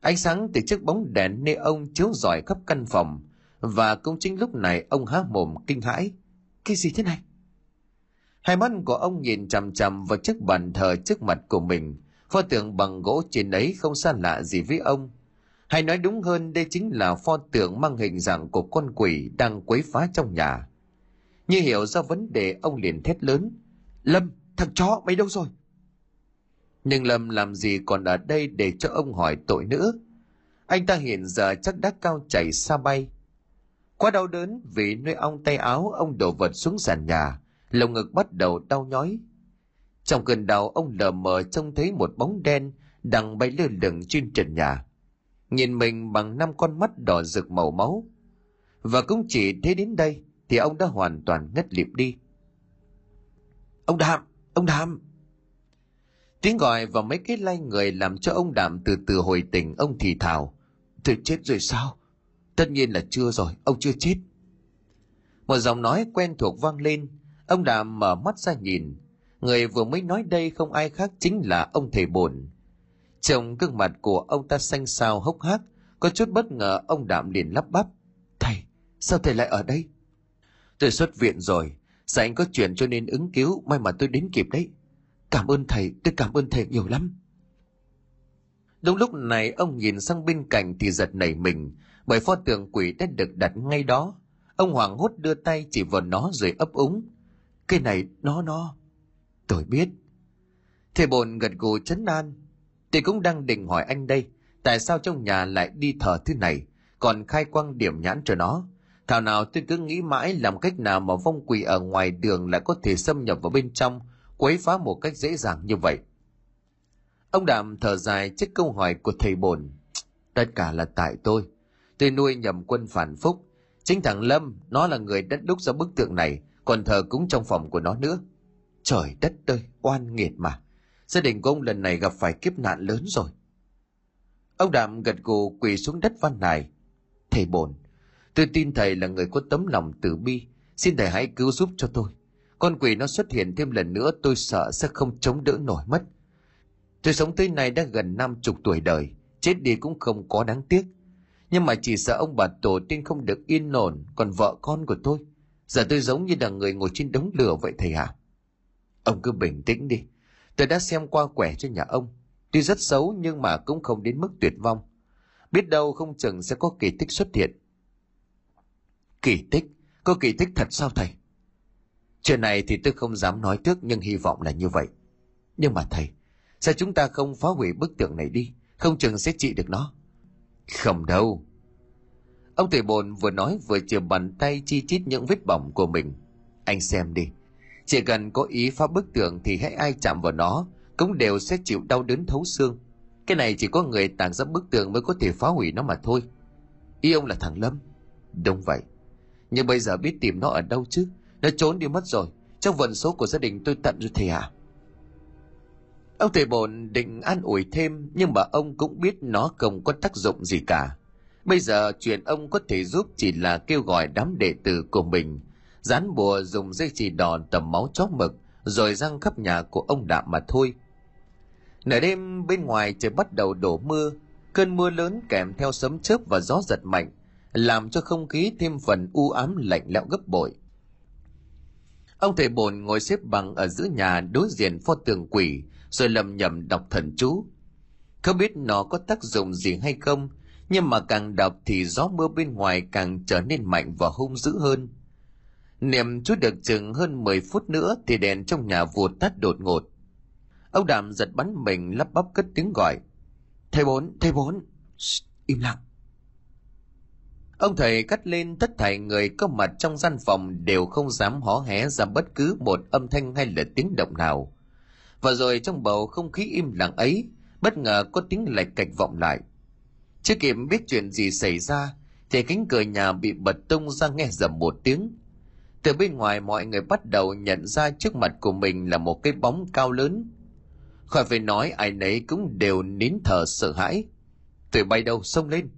Ánh sáng từ chiếc bóng đèn nơi ông chiếu rọi khắp căn phòng, và cũng chính lúc này ông há mồm kinh hãi. Cái gì thế này? Hai mắt của ông nhìn chằm chằm vào chiếc bàn thờ trước mặt của mình. Pho tượng bằng gỗ trên ấy không xa lạ gì với ông. Hay nói đúng hơn, đây chính là pho tượng mang hình dạng của con quỷ đang quấy phá trong nhà. Như hiểu ra vấn đề, ông liền thét lớn. Lâm! Thằng chó mày đâu rồi nhưng lâm làm gì còn ở đây để cho ông hỏi tội nữa anh ta hiện giờ chắc đã cao chảy xa bay Quá đau đớn vì nơi ong tay áo ông đổ vật xuống sàn nhà, lồng ngực bắt đầu đau nhói. Trong cơn đau ông lờ mờ trông thấy một bóng đen đang bay lơ lửng trên trần nhà. Nhìn mình bằng năm con mắt đỏ rực màu máu. Và cũng chỉ thế đến đây thì ông đã hoàn toàn ngất lịm đi. Ông Đạm! Ông Đạm! Tiếng gọi và mấy cái lay người làm cho ông Đạm từ từ hồi tỉnh ông thì thào. Tôi chết rồi sao? Tất nhiên là chưa rồi, ông chưa chết. Một giọng nói quen thuộc vang lên, ông Đàm mở mắt ra nhìn. Người vừa mới nói đây không ai khác chính là ông thầy bổn. Trông gương mặt của ông ta xanh xao hốc hác, có chút bất ngờ ông Đạm liền lắp bắp. Thầy, sao thầy lại ở đây? Tôi xuất viện rồi, Dạ anh có chuyện cho nên ứng cứu, may mà tôi đến kịp đấy. Cảm ơn thầy, tôi cảm ơn thầy nhiều lắm. Đúng lúc này ông nhìn sang bên cạnh thì giật nảy mình, bởi pho tượng quỷ đã được đặt ngay đó. Ông hoảng hốt đưa tay chỉ vào nó rồi ấp úng. Cái này, nó nó. Tôi biết. Thầy bồn gật gù chấn an. Tôi cũng đang định hỏi anh đây, tại sao trong nhà lại đi thờ thứ này, còn khai quang điểm nhãn cho nó. Thảo nào tôi cứ nghĩ mãi làm cách nào mà vong quỷ ở ngoài đường lại có thể xâm nhập vào bên trong, quấy phá một cách dễ dàng như vậy. Ông Đàm thở dài trước câu hỏi của thầy bồn. Tất cả là tại tôi. Tôi nuôi nhầm quân phản phúc. Chính thằng Lâm, nó là người đất đúc ra bức tượng này, còn thờ cúng trong phòng của nó nữa. Trời đất ơi, oan nghiệt mà. Gia đình của ông lần này gặp phải kiếp nạn lớn rồi. Ông Đàm gật gù quỳ xuống đất van nài. Thầy bồn, tôi tin thầy là người có tấm lòng từ bi. Xin thầy hãy cứu giúp cho tôi. Con quỷ nó xuất hiện thêm lần nữa tôi sợ sẽ không chống đỡ nổi mất. Tôi sống tới nay đã gần năm chục tuổi đời, chết đi cũng không có đáng tiếc. Nhưng mà chỉ sợ ông bà tổ tiên không được yên ổn, còn vợ con của tôi. Giờ tôi giống như là người ngồi trên đống lửa vậy thầy ạ. À? Ông cứ bình tĩnh đi. Tôi đã xem qua quẻ cho nhà ông. Tuy rất xấu nhưng mà cũng không đến mức tuyệt vong. Biết đâu không chừng sẽ có kỳ tích xuất hiện. Kỳ tích? Có kỳ tích thật sao thầy? Chuyện này thì tôi không dám nói trước nhưng hy vọng là như vậy. Nhưng mà thầy, sao chúng ta không phá hủy bức tượng này đi? Không chừng sẽ trị được nó. Không đâu. Ông thầy bồn vừa nói vừa chìa bàn tay chi chít những vết bỏng của mình. Anh xem đi. Chỉ cần có ý phá bức tượng thì hãy ai chạm vào nó cũng đều sẽ chịu đau đớn thấu xương. Cái này chỉ có người tàn ra bức tượng mới có thể phá hủy nó mà thôi. Ý ông là thằng Lâm. Đúng vậy. Nhưng bây giờ biết tìm nó ở đâu chứ? Nó trốn đi mất rồi. Trong vận số của gia đình tôi tận rồi thầy à? Ông thầy bồn định an ủi thêm nhưng mà ông cũng biết nó không có tác dụng gì cả. Bây giờ chuyện ông có thể giúp chỉ là kêu gọi đám đệ tử của mình, dán bùa dùng dây chỉ đỏ tầm máu chó mực rồi răng khắp nhà của ông Đạm mà thôi. Nửa đêm bên ngoài trời bắt đầu đổ mưa, cơn mưa lớn kèm theo sấm chớp và gió giật mạnh, làm cho không khí thêm phần u ám lạnh lẽo gấp bội. Ông thầy bồn ngồi xếp bằng ở giữa nhà đối diện pho tường quỷ, rồi lầm nhầm đọc thần chú. Không biết nó có tác dụng gì hay không, nhưng mà càng đọc thì gió mưa bên ngoài càng trở nên mạnh và hung dữ hơn. Niệm chú được chừng hơn 10 phút nữa thì đèn trong nhà vụt tắt đột ngột. Ông Đàm giật bắn mình lắp bắp cất tiếng gọi. Thầy bốn, thầy bốn. Shh, im lặng. Ông thầy cắt lên tất thảy người có mặt trong gian phòng đều không dám hó hé ra bất cứ một âm thanh hay là tiếng động nào. Và rồi trong bầu không khí im lặng ấy, bất ngờ có tiếng lạch cạch vọng lại. Chưa kịp biết chuyện gì xảy ra, thì cánh cửa nhà bị bật tung ra nghe dầm một tiếng. Từ bên ngoài mọi người bắt đầu nhận ra trước mặt của mình là một cái bóng cao lớn. Khỏi phải nói ai nấy cũng đều nín thở sợ hãi. Tụi bay đâu xông lên.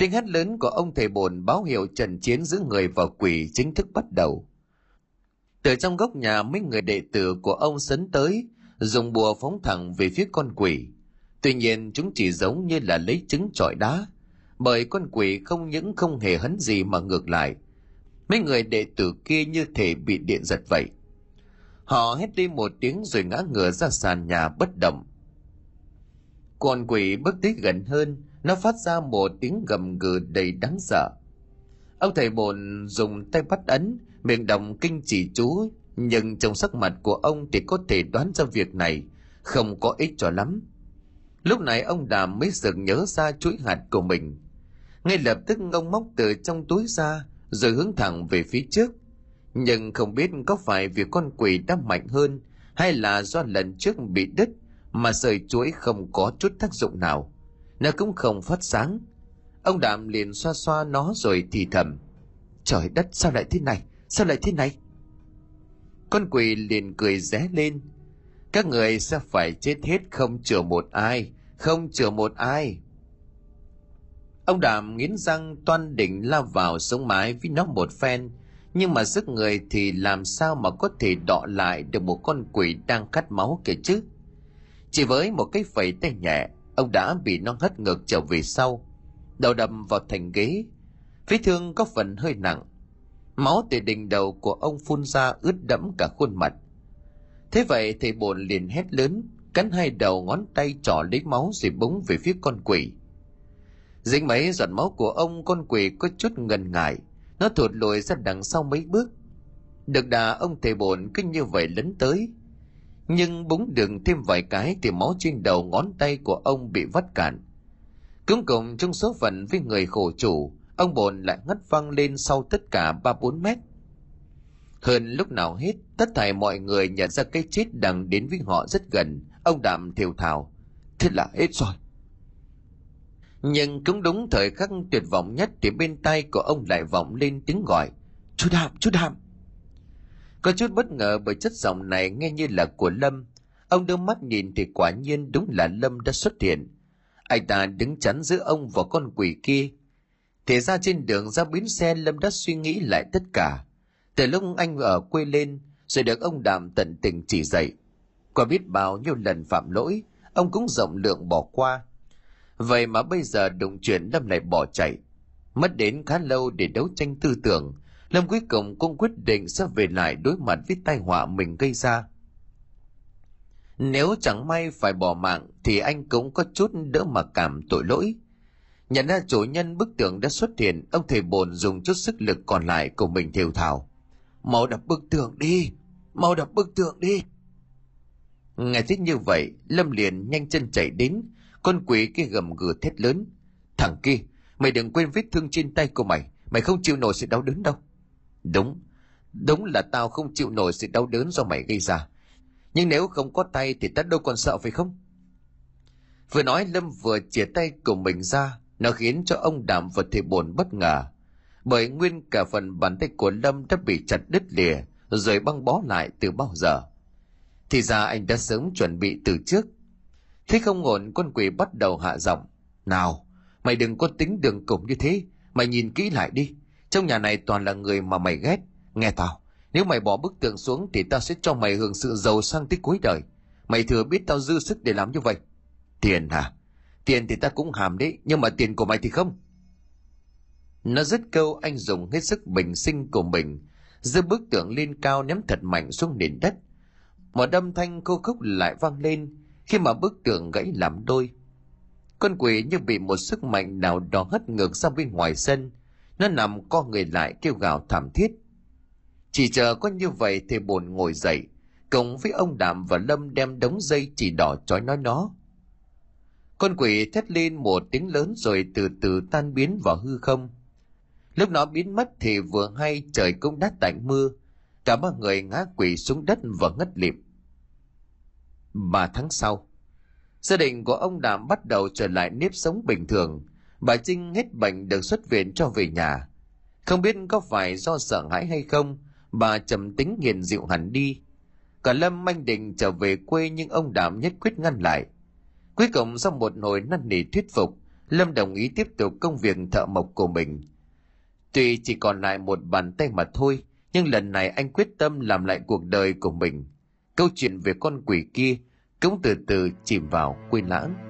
Tiếng hét lớn của ông thầy bồn báo hiệu trận chiến giữa người và quỷ chính thức bắt đầu. Từ trong góc nhà mấy người đệ tử của ông sấn tới, dùng bùa phóng thẳng về phía con quỷ. Tuy nhiên chúng chỉ giống như là lấy trứng trọi đá, bởi con quỷ không những không hề hấn gì mà ngược lại. Mấy người đệ tử kia như thể bị điện giật vậy. Họ hét đi một tiếng rồi ngã ngửa ra sàn nhà bất động. Con quỷ bước tới gần hơn, nó phát ra một tiếng gầm gừ đầy đáng sợ. Ông thầy bồn dùng tay bắt ấn, miệng đồng kinh chỉ chú, nhưng trong sắc mặt của ông thì có thể đoán ra việc này không có ích cho lắm. Lúc này ông Đàm mới sực nhớ ra chuỗi hạt của mình. ngay lập tức ông móc từ trong túi ra rồi hướng thẳng về phía trước nhưng không biết có phải vì con quỷ đã mạnh hơn hay là do lần trước bị đứt mà sợi chuỗi không có chút tác dụng nào nó cũng không phát sáng. Ông đạm liền xoa xoa nó rồi thì thầm. Trời đất, sao lại thế này? Sao lại thế này? Con quỷ liền cười ré lên. Các người sẽ phải chết hết không chừa một ai, không chừa một ai. Ông đàm nghiến răng toan định lao vào sống mái với nó một phen. Nhưng mà sức người thì làm sao mà có thể đọ lại được một con quỷ đang cắt máu kìa chứ? Chỉ với một cái phẩy tay nhẹ ông đã bị nó hất ngược trở về sau. Đầu đầm vào thành ghế. Vết thương có phần hơi nặng. Máu từ đỉnh đầu của ông phun ra ướt đẫm cả khuôn mặt. Thế vậy thầy bồn liền hét lớn, cắn hai đầu ngón tay trỏ lấy máu rồi búng về phía con quỷ. Dính mấy giọt máu của ông, con quỷ có chút ngần ngại. Nó thụt lùi ra đằng sau mấy bước. Được đà ông thầy bồn cứ như vậy lấn tới nhưng búng đường thêm vài cái thì máu trên đầu ngón tay của ông bị vắt cạn. Cuối cùng, trong số phận với người khổ chủ, ông bồn lại ngất văng lên sau tất cả ba bốn mét. Hơn lúc nào hết, tất thảy mọi người nhận ra cái chết đang đến với họ rất gần, ông đạm thiều thào, thế là hết rồi. Nhưng cũng đúng thời khắc tuyệt vọng nhất thì bên tay của ông lại vọng lên tiếng gọi, chú đạm chú đạm có chút bất ngờ bởi chất giọng này nghe như là của lâm. Ông đưa mắt nhìn thì quả nhiên đúng là lâm đã xuất hiện. Anh ta đứng chắn giữa ông và con quỷ kia. Thì ra trên đường ra bến xe, lâm đã suy nghĩ lại tất cả. Từ lúc anh ở quê lên, rồi được ông đàm tận tình chỉ dạy. Qua biết bao nhiêu lần phạm lỗi, ông cũng rộng lượng bỏ qua. Vậy mà bây giờ đụng chuyện lâm lại bỏ chạy. Mất đến khá lâu để đấu tranh tư tưởng lâm cuối cùng cũng quyết định sẽ về lại đối mặt với tai họa mình gây ra. Nếu chẳng may phải bỏ mạng, thì anh cũng có chút đỡ mặc cảm tội lỗi. Nhận ra chủ nhân bức tượng đã xuất hiện, ông thầy bồn dùng chút sức lực còn lại của mình thều thào. Mau đập bức tượng đi, mau đập bức tượng đi. Nghe thích như vậy, lâm liền nhanh chân chạy đến, con quỷ kia gầm gừ thét lớn. Thằng kia, mày đừng quên vết thương trên tay của mày mày không chịu nổi sự đau đớn đâu đúng. Đúng là tao không chịu nổi sự đau đớn do mày gây ra. Nhưng nếu không có tay thì ta đâu còn sợ, phải không? Vừa nói, lâm vừa chia tay của mình ra. Nó khiến cho ông đàm và thầy bồn bất ngờ. Bởi nguyên cả phần bàn tay của lâm đã bị chặt đứt lìa, rồi băng bó lại từ bao giờ. Thì ra anh đã sớm chuẩn bị từ trước. Thế không ổn con quỷ bắt đầu hạ giọng. Nào, mày đừng có tính đường cùng như thế. Mày nhìn kỹ lại đi trong nhà này toàn là người mà mày ghét. Nghe tao, nếu mày bỏ bức tượng xuống thì tao sẽ cho mày hưởng sự giàu sang tới cuối đời. Mày thừa biết tao dư sức để làm như vậy. Tiền hả? Tiền thì ta cũng hàm đấy, nhưng mà tiền của mày thì không. Nó dứt câu, anh dùng hết sức bình sinh của mình, giơ bức tượng lên cao ném thật mạnh xuống nền đất. Một âm thanh cô khúc lại vang lên. Khi mà bức tượng gãy làm đôi, con quỷ như bị một sức mạnh nào đó hất ngược ra bên ngoài sân nó nằm co người lại kêu gào thảm thiết. Chỉ chờ có như vậy thì bồn ngồi dậy, cùng với ông đạm và lâm đem đống dây chỉ đỏ trói nói nó. Con quỷ thét lên một tiếng lớn rồi từ từ tan biến vào hư không. Lúc nó biến mất thì vừa hay trời cũng đã tạnh mưa. Cả ba người ngã quỷ xuống đất và ngất lịm ba tháng sau, gia đình của ông đàm bắt đầu trở lại nếp sống bình thường bà trinh hết bệnh được xuất viện cho về nhà. Không biết có phải do sợ hãi hay không, bà trầm tính nghiền dịu hẳn đi. Cả lâm manh định trở về quê nhưng ông đảm nhất quyết ngăn lại. Cuối cùng sau một hồi năn nỉ thuyết phục, lâm đồng ý tiếp tục công việc thợ mộc của mình. Tuy chỉ còn lại một bàn tay mà thôi, nhưng lần này anh quyết tâm làm lại cuộc đời của mình. Câu chuyện về con quỷ kia cũng từ từ chìm vào quên lãng.